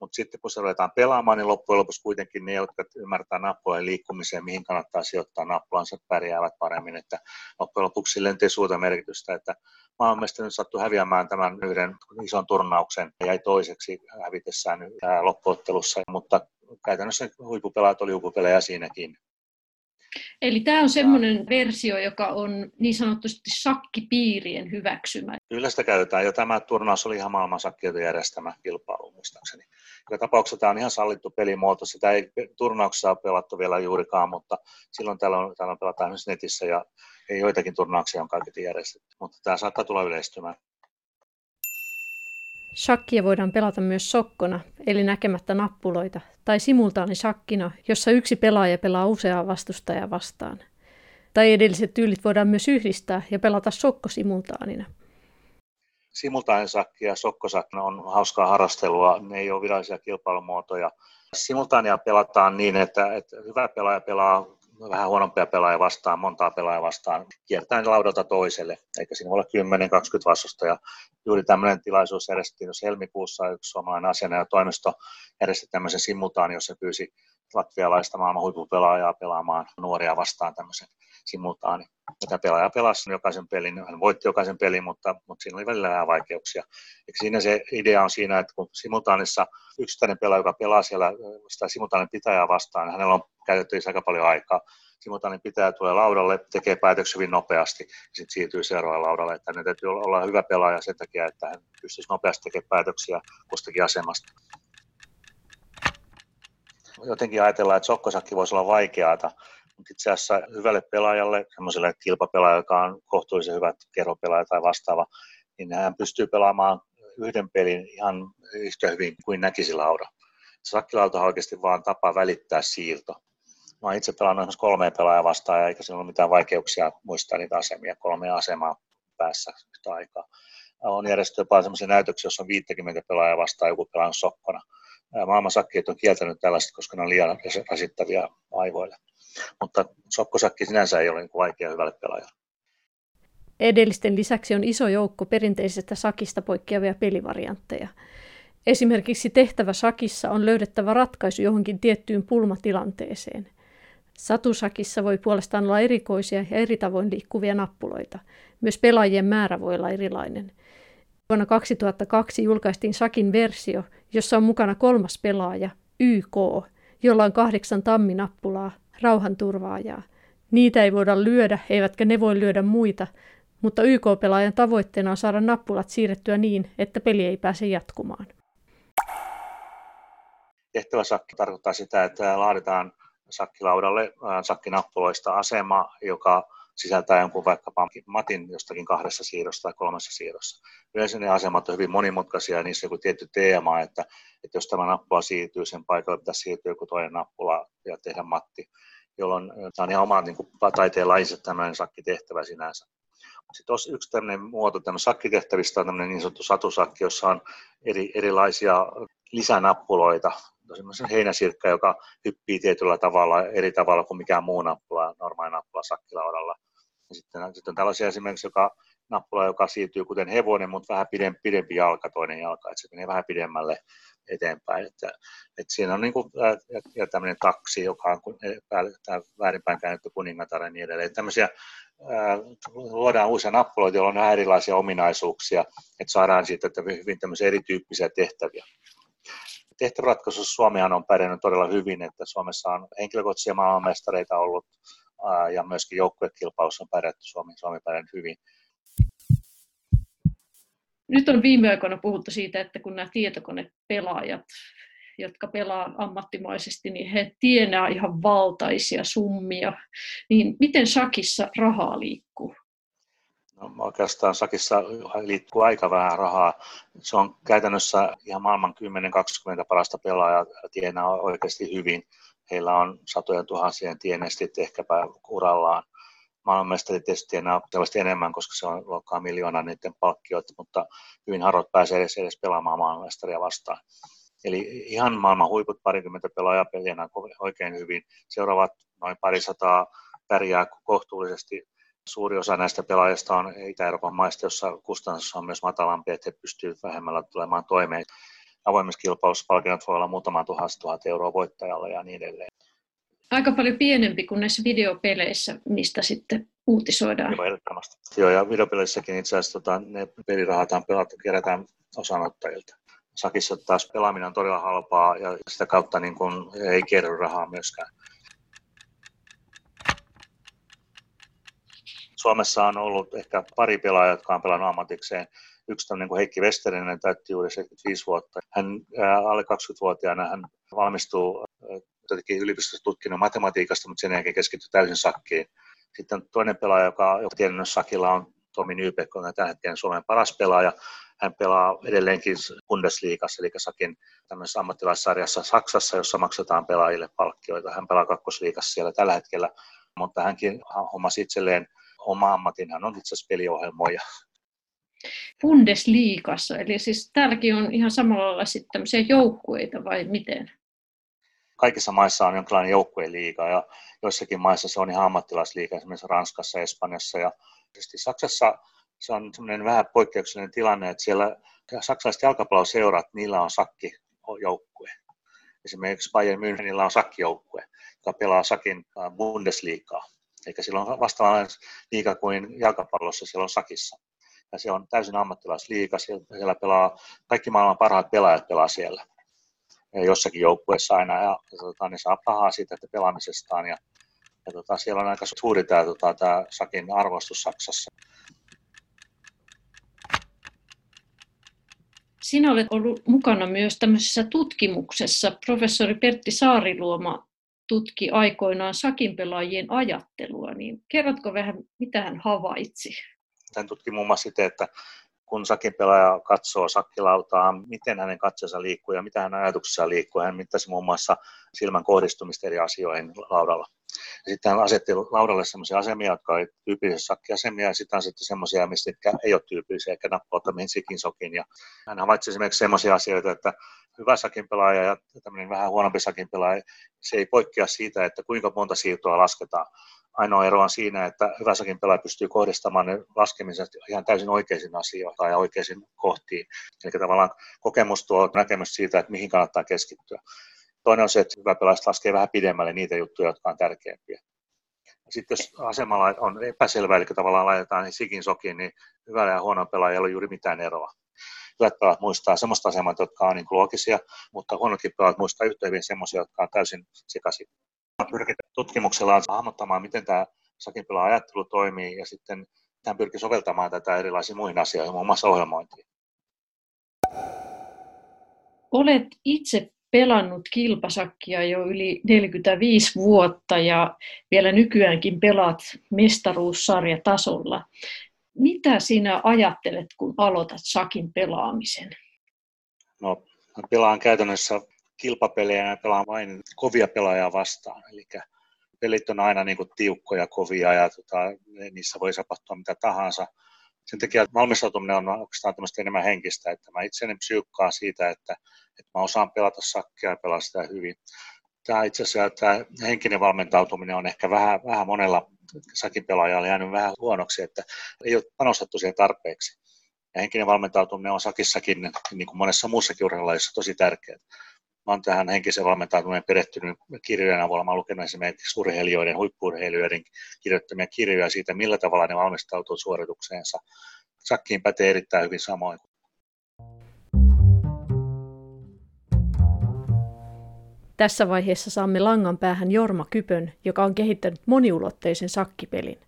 Mutta sitten kun se ruvetaan pelaamaan, niin loppujen lopuksi kuitenkin ne, jotka ymmärtää nappulojen liikkumiseen, mihin kannattaa sijoittaa nappulansa, pärjäävät paremmin. Että loppujen lopuksi sille ei suurta merkitystä, että maailmanmestari nyt sattui häviämään tämän yhden ison turnauksen ja jäi toiseksi hävitessään loppuottelussa, mutta käytännössä huippupelaat oli huippupelejä siinäkin. Eli tämä on semmoinen versio, joka on niin sanotusti sakkipiirien hyväksymä. Kyllä sitä käytetään. Jo tämä turnaus oli ihan maailman sakkijoiden järjestämä kilpailu muistaakseni. Joka tapauksessa tämä on ihan sallittu pelimuoto. Sitä ei turnauksessa ole pelattu vielä juurikaan, mutta silloin täällä on, täällä on pelataan myös netissä ja ei joitakin turnauksia on kaiketi järjestetty. Mutta tämä saattaa tulla yleistymään. Shakkia voidaan pelata myös sokkona, eli näkemättä nappuloita, tai simultaanisakkina, jossa yksi pelaaja pelaa useaa vastustajaa vastaan. Tai edelliset tyylit voidaan myös yhdistää ja pelata sokko simultaanina. Simultaanisakki ja sokkosakki on hauskaa harrastelua, ne ei ole virallisia kilpailumuotoja. Simultaania pelataan niin, että, että hyvä pelaaja pelaa vähän huonompia pelaajia vastaan, montaa pelaajaa vastaan, kiertäen laudalta toiselle, eikä siinä voi olla 10-20 vastustaja. Juuri tämmöinen tilaisuus järjestettiin jos helmikuussa, yksi suomalainen asianaja toimisto järjesti tämmöisen simultaan, jossa pyysi latvialaista maailman huippupelaajaa pelaamaan nuoria vastaan tämmöisen simultaani. Tätä pelaaja pelasi jokaisen pelin, hän voitti jokaisen pelin, mutta, mutta siinä oli välillä vähän vaikeuksia. Eikä siinä se idea on siinä, että kun simultaanissa yksittäinen pelaaja, joka pelaa siellä sitä simultaanin pitäjää vastaan, niin hänellä on käytettävissä aika paljon aikaa. Simultaanin pitäjä tulee laudalle, tekee päätöksen hyvin nopeasti ja sitten siirtyy seuraavalle laudalle. Että hänen täytyy olla hyvä pelaaja sen takia, että hän pystyisi nopeasti tekemään päätöksiä kustakin asemasta jotenkin ajatellaan, että sokkosakki voisi olla vaikeata, mutta itse asiassa hyvälle pelaajalle, semmoiselle kilpapelaajalle, joka on kohtuullisen hyvä kerhopelaaja tai vastaava, niin hän pystyy pelaamaan yhden pelin ihan yhtä hyvin kuin näkisi Laura. Sakkilauta on oikeasti vaan tapa välittää siirto. Mä itse pelannut esimerkiksi kolmeen pelaajaa vastaan, eikä siinä ole mitään vaikeuksia muistaa niitä asemia, kolme asemaa päässä yhtä aikaa. On järjestetty jopa sellaisia näytöksiä, jossa on 50 pelaajaa vastaan joku pelannut sokkona. Maailman sakkiet on kieltänyt tällaista, koska ne on liian rasittavia aivoille. Mutta sokkosakki sinänsä ei ole niin vaikea hyvälle pelaajalle. Edellisten lisäksi on iso joukko perinteisestä sakista poikkeavia pelivariantteja. Esimerkiksi tehtävä sakissa on löydettävä ratkaisu johonkin tiettyyn pulmatilanteeseen. Satusakissa voi puolestaan olla erikoisia ja eri tavoin liikkuvia nappuloita. Myös pelaajien määrä voi olla erilainen. Vuonna 2002 julkaistiin Sakin versio, jossa on mukana kolmas pelaaja, YK, jolla on kahdeksan tamminappulaa, rauhanturvaajaa. Niitä ei voida lyödä, eivätkä ne voi lyödä muita, mutta YK-pelaajan tavoitteena on saada nappulat siirrettyä niin, että peli ei pääse jatkumaan. Tehtävä sakki tarkoittaa sitä, että laaditaan sakkilaudalle sakkinappuloista asema, joka sisältää jonkun vaikkapa matin jostakin kahdessa siirrossa tai kolmessa siirrossa. Yleensä ne asemat on hyvin monimutkaisia ja niissä on joku tietty teema, että, että jos tämä nappula siirtyy, sen paikalle pitäisi siirtyä joku toinen nappula ja tehdä matti, jolloin tämä on ihan oma niin kuin, tämmöinen sakkitehtävä sinänsä. Sitten yksi tämmöinen muoto tämmöinen sakkitehtävistä on tämmöinen niin sanottu satusakki, jossa on eri, erilaisia lisänappuloita, semmoisen heinäsirkka, joka hyppii tietyllä tavalla eri tavalla kuin mikään muu nappula, normaali nappula sakkilaudalla. Sitten, sitten on tällaisia esimerkiksi joka, nappula, joka siirtyy kuten hevonen, mutta vähän pidempi, pidempi jalka, toinen jalka, että se menee vähän pidemmälle eteenpäin. Että, että siinä on niin kuin, ja, ja tämmöinen taksi, joka on tämä väärinpäin käännetty kuningatar ja niin edelleen. Tämmöisiä ää, luodaan uusia nappuloita, joilla on vähän erilaisia ominaisuuksia, että saadaan siitä hyvin tämmöisiä erityyppisiä tehtäviä tehtäväratkaisussa Suomihan on pärjännyt todella hyvin, että Suomessa on henkilökohtaisia maailmanmestareita ollut ja myöskin joukkuekilpailussa on pärjätty Suomi, Suomi pärjännyt hyvin. Nyt on viime aikoina puhuttu siitä, että kun nämä tietokonepelaajat, jotka pelaa ammattimaisesti, niin he tienaa ihan valtaisia summia. Niin miten Sakissa rahaa liikkuu? No, oikeastaan Sakissa liikkuu aika vähän rahaa. Se on käytännössä ihan maailman 10-20 parasta pelaajaa tienaa oikeasti hyvin. Heillä on satoja tuhansien tienestit ehkäpä urallaan. Maailmanmestari tietysti tienaa selvästi enemmän, koska se on luokkaa miljoonaa niiden palkkiot, mutta hyvin harvat pääsee edes, edes pelaamaan maailmanmestaria vastaan. Eli ihan maailman huiput parikymmentä pelaajaa pelienä oikein hyvin. Seuraavat noin parisataa pärjää kohtuullisesti suuri osa näistä pelaajista on Itä-Euroopan maista, jossa kustannus on myös matalampi, että he pystyvät vähemmällä tulemaan toimeen. Avoimessa kilpailussa palkinnot voi olla muutama tuhat, tuhat euroa voittajalle ja niin edelleen. Aika paljon pienempi kuin näissä videopeleissä, mistä sitten uutisoidaan. Joo, ehdottomasti. Joo, ja videopeleissäkin itse asiassa tota, ne pelirahat pelattu, kerätään osanottajilta. Sakissa taas pelaaminen on todella halpaa ja sitä kautta niin kun ei kerry rahaa myöskään. Suomessa on ollut ehkä pari pelaajaa, jotka on pelannut ammatikseen. Yksi on niin Heikki Westerinen, täytti juuri 75 vuotta. Hän alle 20-vuotiaana hän valmistuu yliopistossa tutkinut matematiikasta, mutta sen jälkeen keskittyi täysin sakkiin. Sitten toinen pelaaja, joka on tiennyt sakilla, on Tomi Nybek, on tällä hetkellä Suomen paras pelaaja. Hän pelaa edelleenkin Bundesliigassa, eli Sakin tämmöisessä ammattilaissarjassa Saksassa, jossa maksetaan pelaajille palkkioita. Hän pelaa kakkosliigassa siellä tällä hetkellä, mutta hänkin hommasi itselleen oma ammatin, hän on itse asiassa peliohjelmoija. Bundesliigassa, eli siis täälläkin on ihan samalla lailla sitten joukkueita vai miten? Kaikissa maissa on jonkinlainen joukkueliiga ja joissakin maissa se on ihan ammattilaisliiga, esimerkiksi Ranskassa, Espanjassa ja Saksassa se on semmoinen vähän poikkeuksellinen tilanne, että siellä saksalaiset jalkapalloseurat, niillä on sakkijoukkue. Esimerkiksi Bayern Münchenillä on sakkijoukkue, joka pelaa Sakin Bundesliigaa. Eli sillä on vastaavallinen liiga kuin jalkapallossa silloin sakissa. Ja se on täysin ammattilaisliiga, siellä pelaa, kaikki maailman parhaat pelaajat pelaa siellä. Jossakin joukkueessa aina, ja, ja tota, ne saa pahaa siitä että pelaamisestaan, ja, ja tota, siellä on aika suuri tämä, tota, tämä Sakin arvostus Saksassa. Sinä olet ollut mukana myös tämmöisessä tutkimuksessa. Professori Pertti Saariluoma tutki aikoinaan sakinpelaajien ajattelua, niin kerrotko vähän, mitä hän havaitsi? Hän tutki muun muassa sitä, että kun sakin pelaaja katsoo sakkilautaa, miten hänen katseensa liikkuu ja mitä hänen ajatuksessaan liikkuu. Hän mittasi muun muassa silmän kohdistumista eri asioihin laudalla. Ja sitten hän asetti laudalle sellaisia asemia, jotka olivat tyypillisiä sakkiasemia, ja sitten sitten sellaisia, mistä ei ole tyypillisiä, ehkä nappautta mihin sikin sokin. Ja hän havaitsi esimerkiksi sellaisia asioita, että hyvä sakin pelaaja ja tämmöinen vähän huonompi sakin pelaaja, se ei poikkea siitä, että kuinka monta siirtoa lasketaan. Ainoa ero on siinä, että hyvä sakin pelaaja pystyy kohdistamaan ne laskemiset ihan täysin oikeisiin asioihin ja oikeisiin kohtiin. Eli tavallaan kokemus tuo näkemys siitä, että mihin kannattaa keskittyä. Toinen on se, että hyvä pelaaja laskee vähän pidemmälle niitä juttuja, jotka on tärkeimpiä. Sitten jos asemalla on epäselvä, eli tavallaan laitetaan niin sikin sokiin, niin hyvällä ja huonon pelaajalla ei ole juuri mitään eroa. Hyvät pelaat muistaa sellaista asemat, jotka on niin loogisia, mutta huonotkin pelaat muistaa yhtä hyvin sellaisia, jotka on täysin sekaisin. Pyrkii tutkimuksella hahmottamaan, miten tämä sakin ajattelu toimii, ja sitten hän pyrkii soveltamaan tätä erilaisiin muihin asioihin, muun muassa ohjelmointiin. Olet itse pelannut kilpasakkia jo yli 45 vuotta ja vielä nykyäänkin pelaat mestaruussarjatasolla. Mitä sinä ajattelet, kun aloitat sakin pelaamisen? No, pelaan käytännössä kilpapelejä ja pelaan vain kovia pelaajia vastaan. Eli pelit on aina niin kuin tiukkoja, kovia ja tota, niissä voi tapahtua mitä tahansa sen takia valmistautuminen on oikeastaan tämmöistä enemmän henkistä, että mä itseni psyykkaan siitä, että, että mä osaan pelata sakkia ja pelata sitä hyvin. Tämä itse asiassa tämä henkinen valmentautuminen on ehkä vähän, vähän monella sakipelaajalla jäänyt vähän huonoksi, että ei ole panostettu siihen tarpeeksi. Ja henkinen valmentautuminen on sakissakin, niin kuin monessa muussakin urheilulajissa, tosi tärkeää. Olen tähän henkisen valmentautuminen perehtynyt kirjojen avulla. Mä olen lukenut esimerkiksi urheilijoiden, huippurheilijoiden kirjoittamia kirjoja siitä, millä tavalla ne valmistautuu suoritukseensa. Sakkiin pätee erittäin hyvin samoin. Tässä vaiheessa saamme langan päähän Jorma Kypön, joka on kehittänyt moniulotteisen sakkipelin.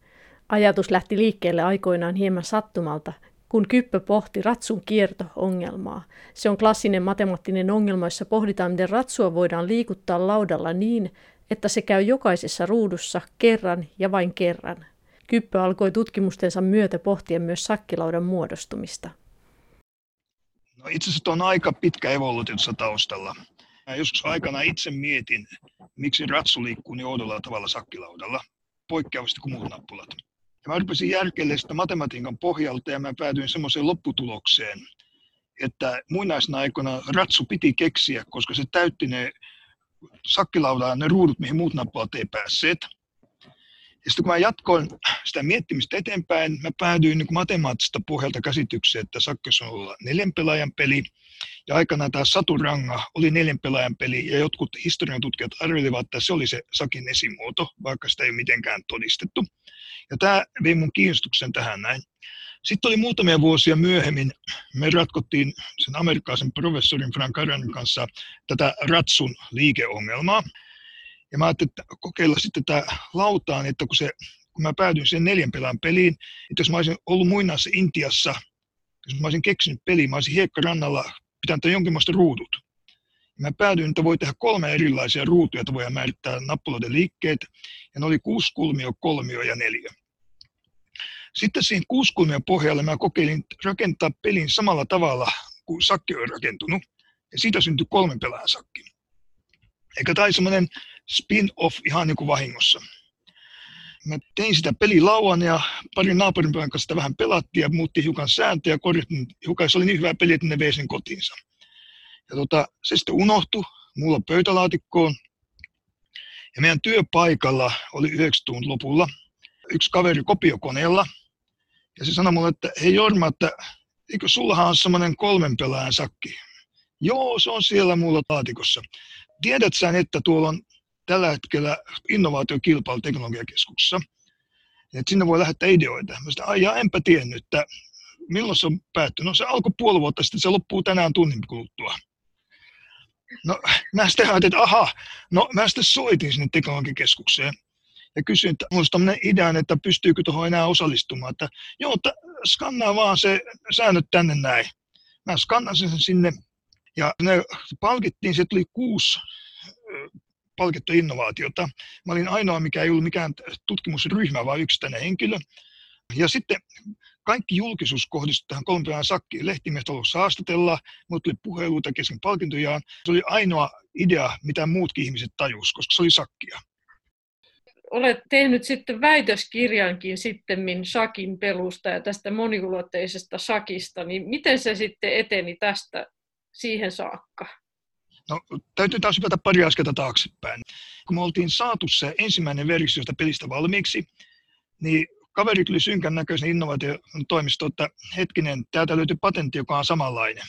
Ajatus lähti liikkeelle aikoinaan hieman sattumalta, kun Kyppö pohti ratsun kierto-ongelmaa. Se on klassinen matemaattinen ongelma, jossa pohditaan, miten ratsua voidaan liikuttaa laudalla niin, että se käy jokaisessa ruudussa kerran ja vain kerran. Kyppö alkoi tutkimustensa myötä pohtia myös sakkilaudan muodostumista. No itse asiassa on aika pitkä evoluutiossa taustalla. Mä joskus aikana itse mietin, miksi ratsu liikkuu niin oudolla tavalla sakkilaudalla, poikkeavasti kuin muut nappulat. Ja mä rupesin järkeilemään sitä matematiikan pohjalta ja mä päädyin semmoiseen lopputulokseen, että muinaisena aikana ratsu piti keksiä, koska se täytti ne sakkilaudaan ne ruudut, mihin muut nappulat ei päässeet. Ja sitten kun mä jatkoin sitä miettimistä eteenpäin, mä päädyin niin matemaattisesta pohjalta käsitykseen, että sakkis on olla neljän pelaajan peli. Ja aikanaan tämä Saturanga oli neljän pelaajan peli, ja jotkut historian tutkijat arvelivat, että se oli se sakin esimuoto, vaikka sitä ei ole mitenkään todistettu. Ja tämä vei mun kiinnostuksen tähän näin. Sitten oli muutamia vuosia myöhemmin, me ratkottiin sen amerikkalaisen professorin Frank Aranin kanssa tätä ratsun liikeongelmaa. Ja mä ajattelin, että kokeilla sitten tämä lautaan, että kun, se, kun mä päädyin sen neljän pelaajan peliin, että jos mä olisin ollut muinaisessa Intiassa, jos mä olisin keksinyt peliin, mä olisin hiekkarannalla pitänyt jonkinlaista ruudut. Mä päädyin, että voi tehdä kolme erilaisia ruutuja, että voidaan määrittää nappuloiden liikkeet, ja ne oli kuusi kulmio, kolmio ja neljä. Sitten siinä kuuskulmion pohjalle mä kokeilin rakentaa pelin samalla tavalla kuin sakki on rakentunut, ja siitä syntyi kolmen pelaajan sakki. Eikä tämä semmoinen spin-off ihan niin kuin vahingossa. Mä tein sitä pelilauan ja parin naapurin kanssa sitä vähän pelattiin ja muutti hiukan sääntöjä ja korjattiin hiukan. Se oli niin hyvä peli, että ne vei sen kotiinsa. Ja tota, se sitten unohtui mulla pöytälaatikkoon. Ja meidän työpaikalla oli 90 lopulla yksi kaveri kopiokoneella. Ja se sanoi mulle, että hei Jorma, että eikö sullahan on semmoinen kolmen pelaajan sakki? Joo, se on siellä mulla laatikossa. Tiedät sä, että tuolla on tällä hetkellä innovaatiokilpailu teknologiakeskuksessa. Että sinne voi lähettää ideoita. Mä sitä, ai enpä tiennyt, että milloin se on päättynyt. No se alkoi puoli vuotta sitten, se loppuu tänään tunnin kuluttua. No mä sitten ajattelin, että aha, no mä sitten soitin sinne teknologiakeskukseen ja kysyin, että mulla tämmöinen idea, että pystyykö tuohon enää osallistumaan. Että joo, että skannaa vaan se säännöt tänne näin. Mä skannasin sen sinne ja ne palkittiin, se tuli kuusi palkittu innovaatiota. Mä olin ainoa, mikä ei ollut mikään tutkimusryhmä, vaan yksittäinen henkilö. Ja sitten kaikki julkisuus kohdistui tähän kolmen sakkiin. Lehtimiehet halusivat haastatella, mutta tuli puheluita kesken palkintojaan. Se oli ainoa idea, mitä muutkin ihmiset tajusivat, koska se oli sakkia. Olet tehnyt sitten väitöskirjankin sitten Shakin pelusta ja tästä moniulotteisesta Shakista, niin miten se sitten eteni tästä siihen saakka? No, täytyy taas hypätä pari askelta taaksepäin. Kun me oltiin saatu se ensimmäinen versio sitä pelistä valmiiksi, niin kaveri tuli synkän näköisen innovaatiotoimisto, että hetkinen, täältä löytyi patentti, joka on samanlainen.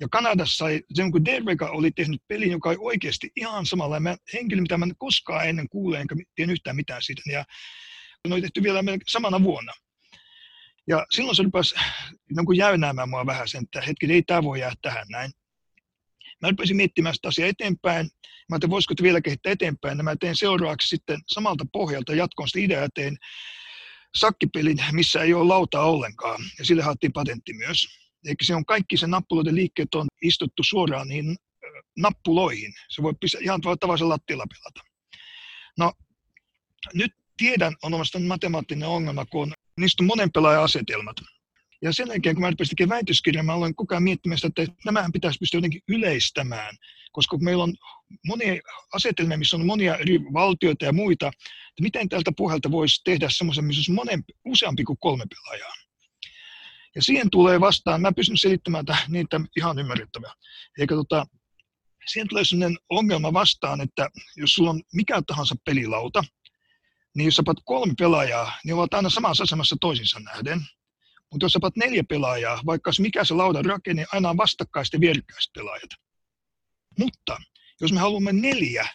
Ja Kanadassa se kun Dervega oli tehnyt pelin, joka oli oikeasti ihan samanlainen henkilö, mitä mä en koskaan ennen kuulee, enkä tiedä yhtään mitään siitä. Ja ne oli tehty vielä samana vuonna. Ja silloin se rupesi niin jäynäämään mua vähän sen, että hetki, ei tämä voi jäädä tähän näin. Mä rupesin miettimään sitä asiaa eteenpäin. Mä ajattelin, voisiko vielä kehittää eteenpäin. Ja mä tein seuraavaksi sitten samalta pohjalta jatkon sitä ideaa, tein sakkipelin, missä ei ole lautaa ollenkaan. Ja sille haettiin patentti myös. Eikä se on kaikki se nappuloiden liikkeet on istuttu suoraan niihin nappuloihin. Se voi pistää ihan tavallisen lattialla pelata. No, nyt tiedän, on omasta matemaattinen ongelma, kun niistä on monen pelaajan asetelmat. Ja sen jälkeen, kun mä rupesin tekemään väitöskirjaa, mä aloin koko ajan miettimään sitä, että nämähän pitäisi pystyä jotenkin yleistämään, koska meillä on monia asetelmia, missä on monia eri valtioita ja muita, että miten tältä pohjalta voisi tehdä semmoisen, missä olisi monen, useampi kuin kolme pelaajaa. Ja siihen tulee vastaan, mä pystyn selittämään niitä ihan ymmärrettävää. Eikä tota, siihen tulee sellainen ongelma vastaan, että jos sulla on mikä tahansa pelilauta, niin jos sä kolme pelaajaa, niin ovat aina samassa asemassa toisinsa nähden. Mutta jos sä neljä pelaajaa, vaikka mikä se laudan rakenne, aina on vastakkaiset ja vierekkäiset pelaajat. Mutta jos me haluamme neljä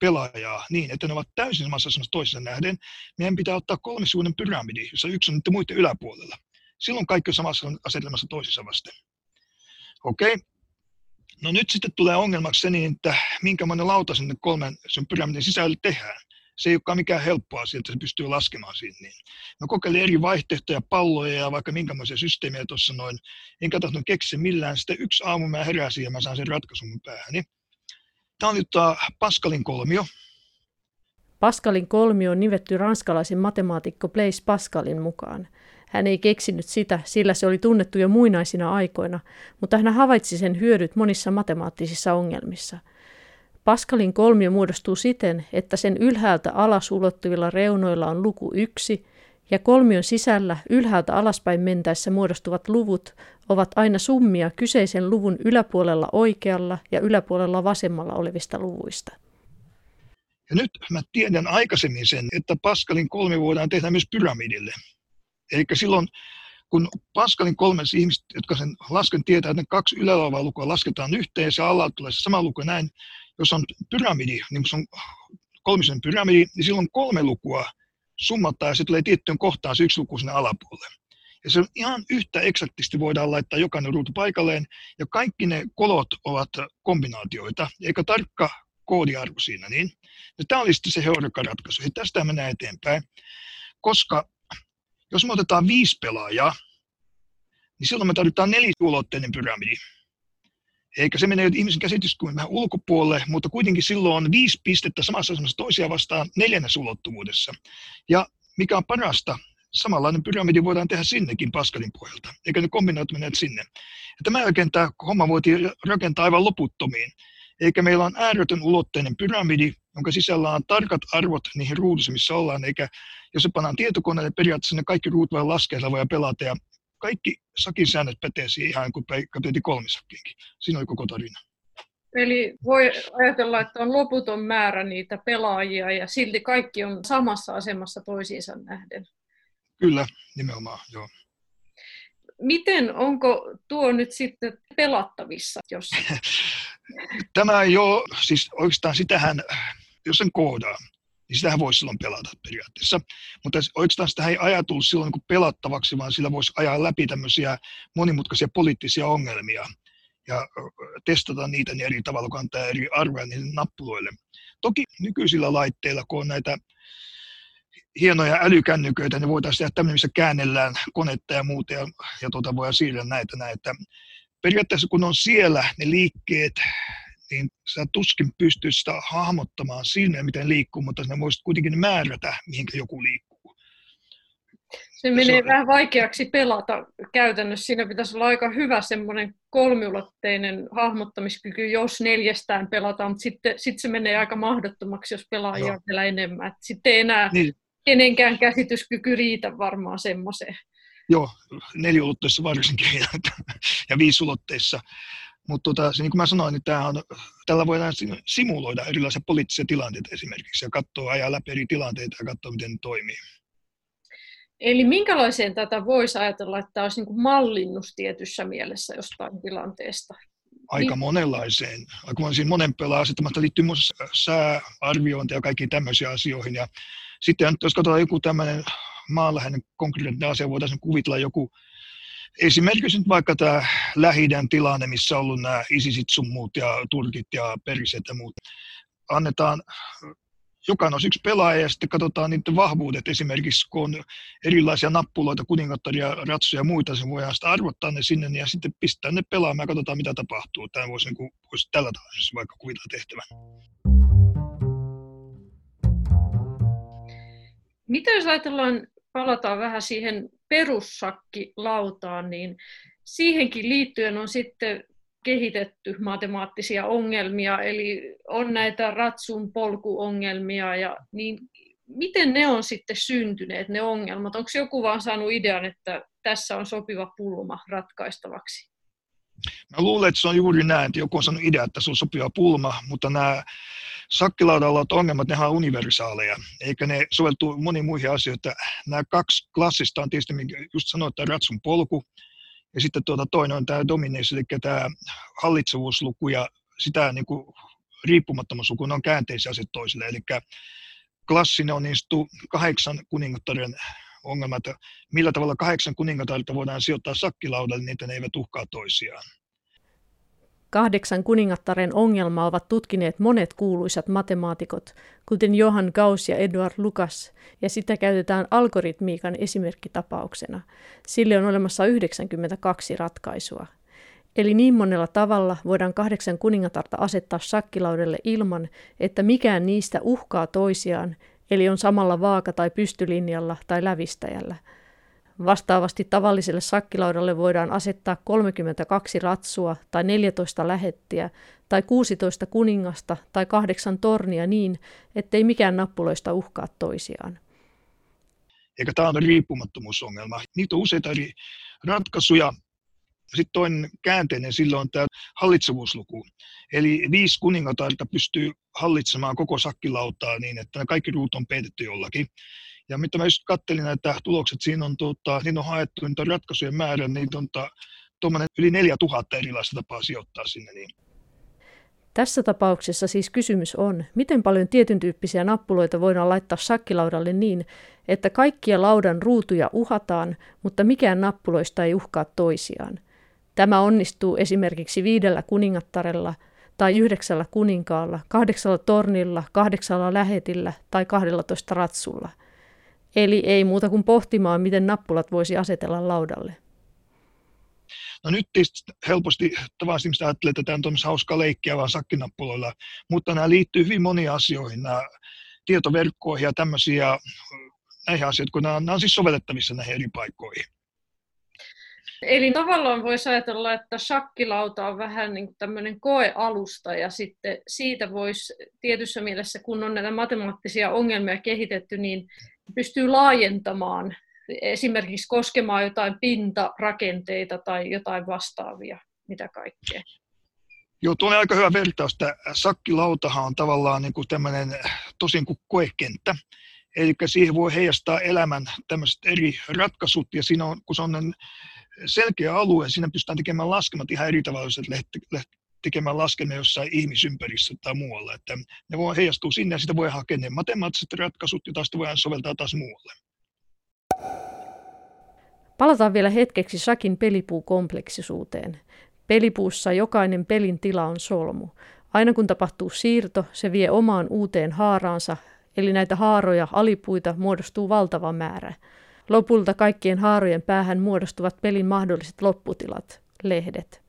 pelaajaa niin, että ne ovat täysin samassa asemassa toisensa nähden, meidän pitää ottaa kolmisuuden pyramidi, jossa yksi on niiden muiden yläpuolella. Silloin kaikki on samassa asetelmassa toisissa vasten. Okei. Okay. No nyt sitten tulee ongelmaksi se, niin, että minkä monen lauta sinne kolmen sen pyramidin sisälle tehdään se ei olekaan mikään helppo asia, että se pystyy laskemaan siinä. Niin. Mä kokeilin eri vaihtoehtoja, palloja ja vaikka minkälaisia systeemejä tuossa noin. Enkä tahtonut keksiä millään. Sitten yksi aamu mä heräsin ja mä sain sen ratkaisun mun päähäni. Tämä on nyt Pascalin kolmio. Pascalin kolmio on nivetty ranskalaisen matemaatikko Blaise Pascalin mukaan. Hän ei keksinyt sitä, sillä se oli tunnettu jo muinaisina aikoina, mutta hän havaitsi sen hyödyt monissa matemaattisissa ongelmissa – Pascalin kolmio muodostuu siten, että sen ylhäältä alas ulottuvilla reunoilla on luku 1 ja kolmion sisällä ylhäältä alaspäin mentäessä muodostuvat luvut ovat aina summia kyseisen luvun yläpuolella oikealla ja yläpuolella vasemmalla olevista luvuista. Ja nyt mä tiedän aikaisemmin sen, että Pascalin kolmi voidaan tehdä myös pyramidille. Eli silloin, kun Pascalin kolme ihmiset, jotka sen lasken tietää, että ne kaksi ylälavaa lukua lasketaan yhteen ja se alla tulee se sama luku näin, jos on pyramidi, niin se on kolmisen pyramidi, niin silloin kolme lukua summattaa ja se tulee tiettyyn kohtaan se yksi luku sinne alapuolelle. Ja se on ihan yhtä eksaktisti voidaan laittaa jokainen ruutu paikalleen, ja kaikki ne kolot ovat kombinaatioita, eikä tarkka koodiarvo siinä. Niin. Ja tämä oli sitten se heureka-ratkaisu. Ja tästä mennään eteenpäin, koska jos me otetaan viisi pelaajaa, niin silloin me tarvitaan neliulotteinen pyramidi. Eikä se mene ihmisen käsityskyvyn vähän ulkopuolelle, mutta kuitenkin silloin on viisi pistettä samassa asemassa toisia vastaan neljännessä ulottuvuudessa. Ja mikä on parasta, samanlainen pyramidi voidaan tehdä sinnekin Pascalin pohjalta, eikä ne kombinaat mene sinne. Ja tämän jälkeen tämä homma voitiin rakentaa aivan loputtomiin. Eikä meillä on ääretön ulotteinen pyramidi, jonka sisällä on tarkat arvot niihin ruuduissa, missä ollaan, eikä jos se pannaan tietokoneelle, periaatteessa ne kaikki ruut voi laskea, voi pelata ja kaikki sakin säännöt pätee siihen ihan kuin kapteeni kolmisakkiinkin. Siinä oli koko tarina. Eli voi ajatella, että on loputon määrä niitä pelaajia ja silti kaikki on samassa asemassa toisiinsa nähden. Kyllä, nimenomaan, joo. Miten, onko tuo nyt sitten pelattavissa? Jos... Tämä ei ole, siis oikeastaan sitähän, jos sen koodaa, niin sitähän voisi silloin pelata periaatteessa. Mutta oikeastaan sitä ei ajatellut silloin niin pelattavaksi, vaan sillä voisi ajaa läpi tämmöisiä monimutkaisia poliittisia ongelmia ja testata niitä niin eri tavalla, kun antaa eri arvoja niille nappuloille. Toki nykyisillä laitteilla, kun on näitä hienoja älykännyköitä, niin voitaisiin tehdä tämmöinen, missä käännellään konetta ja muuta ja, ja tuota, voidaan siirrellä näitä näitä. Periaatteessa kun on siellä ne liikkeet, niin sä tuskin pystyt sitä hahmottamaan siinä, miten liikkuu, mutta sä voisit kuitenkin määrätä, mihin joku liikkuu. Se menee se vähän vaikeaksi pelata käytännössä. Siinä pitäisi olla aika hyvä semmoinen kolmiulotteinen hahmottamiskyky, jos neljästään pelataan, mutta sitten sit se menee aika mahdottomaksi, jos pelaajia on vielä enemmän. Sitten ei enää niin. kenenkään käsityskyky riitä varmaan semmoiseen. Joo, neliulotteissa varsinkin ja viisulotteissa. Mutta tota, niin kuin mä sanoin, niin on, tällä voidaan simuloida erilaisia poliittisia tilanteita esimerkiksi ja katsoa, ajaa läpi eri tilanteita ja katsoa, miten ne toimii. Eli minkälaiseen tätä voisi ajatella, että tämä olisi niin mallinnus tietyssä mielessä jostain tilanteesta? Aika monenlaiseen. Aika monenlaisiin monen pelaa asettamatta liittyy myös sääarviointia ja kaikkiin tämmöisiin asioihin. Ja sitten jos katsotaan joku tämmöinen maanläheinen konkreettinen asia, voitaisiin kuvitella joku Esimerkiksi nyt vaikka tämä lähi tilanne, missä on ollut nämä isisit sun muut ja turkit ja periset ja muut. Annetaan jokainen on yksi pelaaja ja sitten katsotaan niiden vahvuudet. Esimerkiksi kun on erilaisia nappuloita, kuningattaria, ratsuja ja muita, se voidaan sitten arvottaa ne sinne ja sitten pistää ne pelaamaan ja katsotaan mitä tapahtuu. Tämä voisi, niin kuin, voisi tällä tavalla siis vaikka kuvitella tehtävän. Mitä jos ajatellaan, palataan vähän siihen perussakkilautaan, niin siihenkin liittyen on sitten kehitetty matemaattisia ongelmia, eli on näitä ratsun polkuongelmia, ja niin miten ne on sitten syntyneet, ne ongelmat? Onko joku vaan saanut idean, että tässä on sopiva pulma ratkaistavaksi? Mä luulen, että se on juuri näin, että joku on saanut idea, että se on sopiva pulma, mutta nämä sakkilaudalla olevat ongelmat, ne on universaaleja, eikä ne soveltu moniin muihin asioihin. Nämä kaksi klassista on tietysti, just sanoit, että ratsun polku, ja sitten tuota toinen on tämä domination, eli tämä hallitsevuusluku ja sitä niin kuin riippumattomuusluku, ne on käänteisiä asiat toisille. Eli klassinen on niistä kahdeksan kuningattaren ongelmat, millä tavalla kahdeksan kuningatarta voidaan sijoittaa sakkilaudalle, niin että ne eivät uhkaa toisiaan. Kahdeksan kuningattaren ongelmaa ovat tutkineet monet kuuluisat matemaatikot, kuten Johan Gauss ja Edward Lucas, ja sitä käytetään algoritmiikan esimerkkitapauksena. Sille on olemassa 92 ratkaisua. Eli niin monella tavalla voidaan kahdeksan kuningatarta asettaa sakkilaudelle ilman, että mikään niistä uhkaa toisiaan, eli on samalla vaaka- tai pystylinjalla tai lävistäjällä – Vastaavasti tavalliselle sakkilaudalle voidaan asettaa 32 ratsua tai 14 lähettiä tai 16 kuningasta tai kahdeksan tornia niin, ettei mikään nappuloista uhkaa toisiaan. Eikä tämä on riippumattomuusongelma. Niitä on useita eri ratkaisuja. Sitten toinen käänteinen silloin tämä hallitsevuusluku. Eli viisi kuningatarta pystyy hallitsemaan koko sakkilautaa niin, että kaikki ruut on peitetty jollakin. Ja mitä mä just kattelin näitä tulokset, siinä on, tuota, siinä on haettu niitä ratkaisujen määrä, niitä on tuommoinen yli 4000 erilaista tapaa sijoittaa sinne. Niin. Tässä tapauksessa siis kysymys on, miten paljon tietyn tyyppisiä nappuloita voidaan laittaa sakkilaudalle niin, että kaikkia laudan ruutuja uhataan, mutta mikään nappuloista ei uhkaa toisiaan. Tämä onnistuu esimerkiksi viidellä kuningattarella tai yhdeksällä kuninkaalla, kahdeksalla tornilla, kahdeksalla lähetillä tai kahdellatoista ratsulla – Eli ei muuta kuin pohtimaan, miten nappulat voisi asetella laudalle. No nyt tietysti helposti tavallisesti ihmiset ajattelee, että tämä on hauska leikkiä vaan sakkinappuloilla, mutta nämä liittyy hyvin moniin asioihin, nämä tietoverkkoihin ja tämmöisiä näihin asioihin, kun nämä, nämä on siis sovellettavissa näihin eri paikkoihin. Eli tavallaan voisi ajatella, että shakkilauta on vähän niin tämmöinen koealusta ja sitten siitä voisi tietyssä mielessä, kun on näitä matemaattisia ongelmia kehitetty, niin pystyy laajentamaan, esimerkiksi koskemaan jotain pintarakenteita tai jotain vastaavia, mitä kaikkea. Joo, tuo on aika hyvä vertaus. Tämä sakkilautahan on tavallaan niin kuin tämmöinen tosin kuin koekenttä. Eli siihen voi heijastaa elämän tämmöiset eri ratkaisut, ja siinä on, kun se on selkeä alue, siinä pystytään tekemään laskelmat ihan eri tavalla, jos tekemään laskelmia jossain ihmisympäristössä tai muualla. Että ne voi heijastua sinne ja sitä voi hakea ne matemaattiset ratkaisut, joita sitten voidaan soveltaa taas muualle. Palataan vielä hetkeksi Shakin pelipuukompleksisuuteen. Pelipuussa jokainen pelin tila on solmu. Aina kun tapahtuu siirto, se vie omaan uuteen haaraansa, eli näitä haaroja, alipuita, muodostuu valtava määrä. Lopulta kaikkien haarojen päähän muodostuvat pelin mahdolliset lopputilat, lehdet.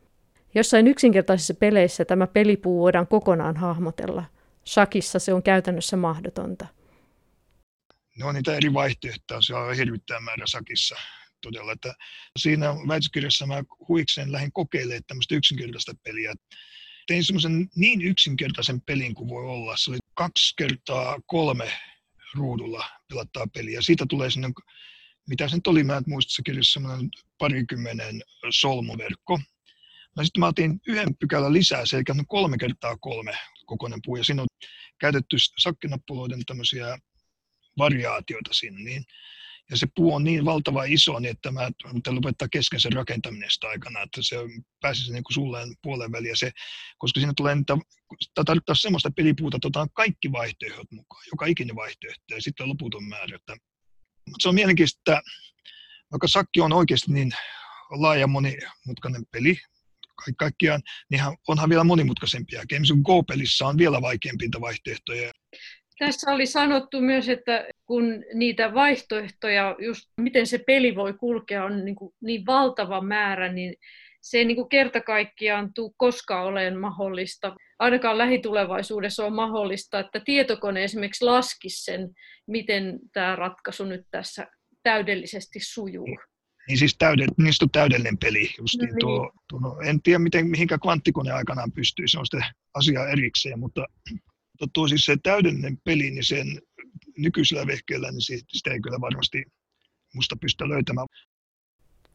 Jossain yksinkertaisissa peleissä tämä pelipuu voidaan kokonaan hahmotella. Shakissa se on käytännössä mahdotonta. ne on niitä eri vaihtoehtoja, se on hirvittävä määrä sakissa todella. Että siinä väitöskirjassa mä huikseen lähdin kokeilemaan tämmöistä yksinkertaista peliä. Tein semmoisen niin yksinkertaisen pelin kuin voi olla. Se oli kaksi kertaa kolme ruudulla pelattaa peliä. Siitä tulee sinne, mitä se nyt oli, mä en muista se kirjassa, semmoinen parikymmenen solmuverkko. No sitten mä otin yhden pykälän lisää, se eli kolme kertaa kolme kokoinen puu, ja siinä on käytetty sakkinappuloiden tämmöisiä variaatioita sinne, niin ja se puu on niin valtava iso, niin että mä pitää lopettaa kesken sen rakentaminen sitä aikana, että se pääsisi niin kuin sulleen puolen väliin. Se, koska siinä tulee niitä, tarvittaa semmoista pelipuuta, että otetaan kaikki vaihtoehdot mukaan, joka ikinen vaihtoehto, ja sitten loputon määrä. Että, mutta se on mielenkiintoista, vaikka sakki on oikeasti niin laaja monimutkainen peli, kaikki kaikkiaan, niin onhan vielä monimutkaisempia. Esimerkiksi Go-pelissä on vielä vaikeampia vaihtoehtoja. Tässä oli sanottu myös, että kun niitä vaihtoehtoja, just miten se peli voi kulkea, on niin, kuin niin valtava määrä, niin se ei niin kuin kerta kaikkiaan tule koskaan olemaan mahdollista. Ainakaan lähitulevaisuudessa on mahdollista, että tietokone esimerkiksi laskisi sen, miten tämä ratkaisu nyt tässä täydellisesti sujuu. Niin siis täyden, niistä on täydellinen peli. No, niin. tuo, tuo, no, en tiedä, miten, mihinkä kvanttikone aikanaan pystyy, se on sitten asia erikseen, mutta tuo siis se täydellinen peli, niin sen nykyisellä vehkeellä, niin sitä ei kyllä varmasti musta pystytä löytämään.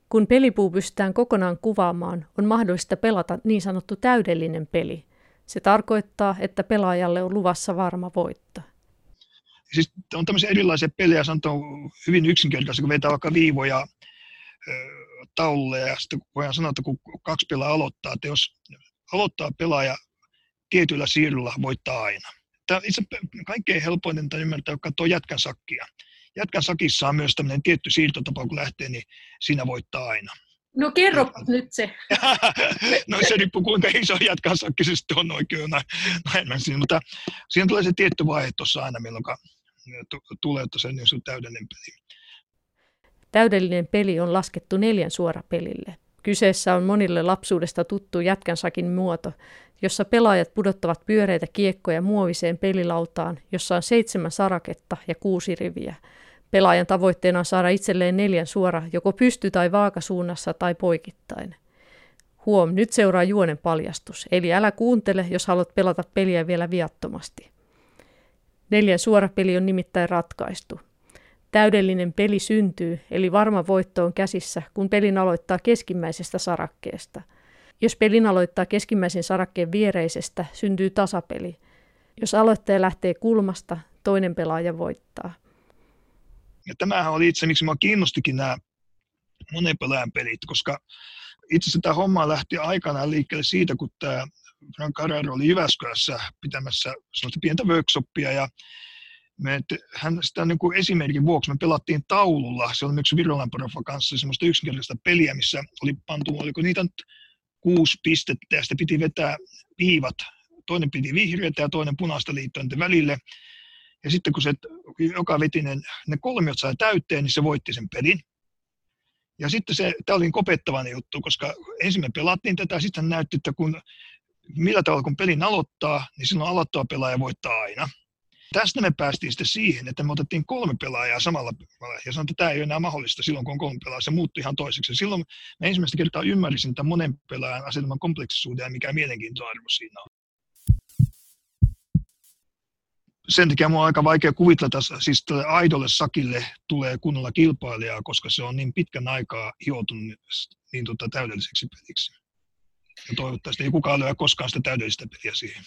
Kun pelipuu pystytään kokonaan kuvaamaan, on mahdollista pelata niin sanottu täydellinen peli. Se tarkoittaa, että pelaajalle on luvassa varma voitto. Siis on tämmöisiä erilaisia pelejä, sanotaan hyvin yksinkertaisia, kun vetää vaikka viivoja taululle ja sitten voidaan sanoa, että kun kaksi pelaajaa aloittaa, että jos aloittaa pelaaja tietyllä siirrolla, voittaa aina. Tämä itse kaikkein helpointa ymmärtää, joka katsoo jätkän sakkia. Jätkän sakissa on myös tämmöinen tietty siirtotapa, kun lähtee, niin siinä voittaa aina. No kerro ja, nyt se. no se riippuu kuinka iso jätkän sakki se sitten on oikein näin, siinä, mutta siinä tulee se tietty vaihe tuossa aina, milloin tulee, että se on täydellinen peli. Täydellinen peli on laskettu neljän suorapelille. Kyseessä on monille lapsuudesta tuttu jätkänsakin muoto, jossa pelaajat pudottavat pyöreitä kiekkoja muoviseen pelilautaan, jossa on seitsemän saraketta ja kuusi riviä. Pelaajan tavoitteena on saada itselleen neljän suora joko pysty- tai vaakasuunnassa tai poikittain. Huom, nyt seuraa juonen paljastus, eli älä kuuntele, jos haluat pelata peliä vielä viattomasti. Neljän suora peli on nimittäin ratkaistu. Täydellinen peli syntyy, eli varma voitto on käsissä, kun pelin aloittaa keskimmäisestä sarakkeesta. Jos pelin aloittaa keskimmäisen sarakkeen viereisestä, syntyy tasapeli. Jos aloittaja lähtee kulmasta, toinen pelaaja voittaa. Ja tämähän oli itse, miksi minua kiinnostikin nämä monen pelaajan pelit, koska itse asiassa tämä homma lähti aikanaan liikkeelle siitä, kun tämä Frank Carrero oli Jyväskylässä pitämässä pientä workshoppia ja me, hän sitä niin kuin esimerkin vuoksi me pelattiin taululla, se oli yksi Virolan profa kanssa semmoista yksinkertaista peliä, missä oli pantu, oliko niitä nyt kuusi pistettä ja sitten piti vetää viivat, toinen piti vihreätä ja toinen punaista liittoa välille. Ja sitten kun se joka veti ne, kolmiot sai täytteen, niin se voitti sen pelin. Ja sitten se, tämä oli niin kopettavainen juttu, koska ensin me pelattiin tätä, sitten näytti, että kun, millä tavalla kun pelin aloittaa, niin silloin aloittava pelaaja voittaa aina. Tästä me päästiin sitten siihen, että me otettiin kolme pelaajaa samalla ja sanoin, että tämä ei ole enää mahdollista silloin, kun on kolme pelaajaa. Se muuttui ihan toiseksi. Silloin mä ensimmäistä kertaa ymmärsin tämän monen pelaajan asetelman kompleksisuuden ja mikä mielenkiintoarvo siinä on. Sen takia on aika vaikea kuvitella, että siis aidolle sakille tulee kunnolla kilpailijaa, koska se on niin pitkän aikaa hioutunut niin tota täydelliseksi peliksi. Ja toivottavasti ei kukaan lyö koskaan sitä täydellistä peliä siihen.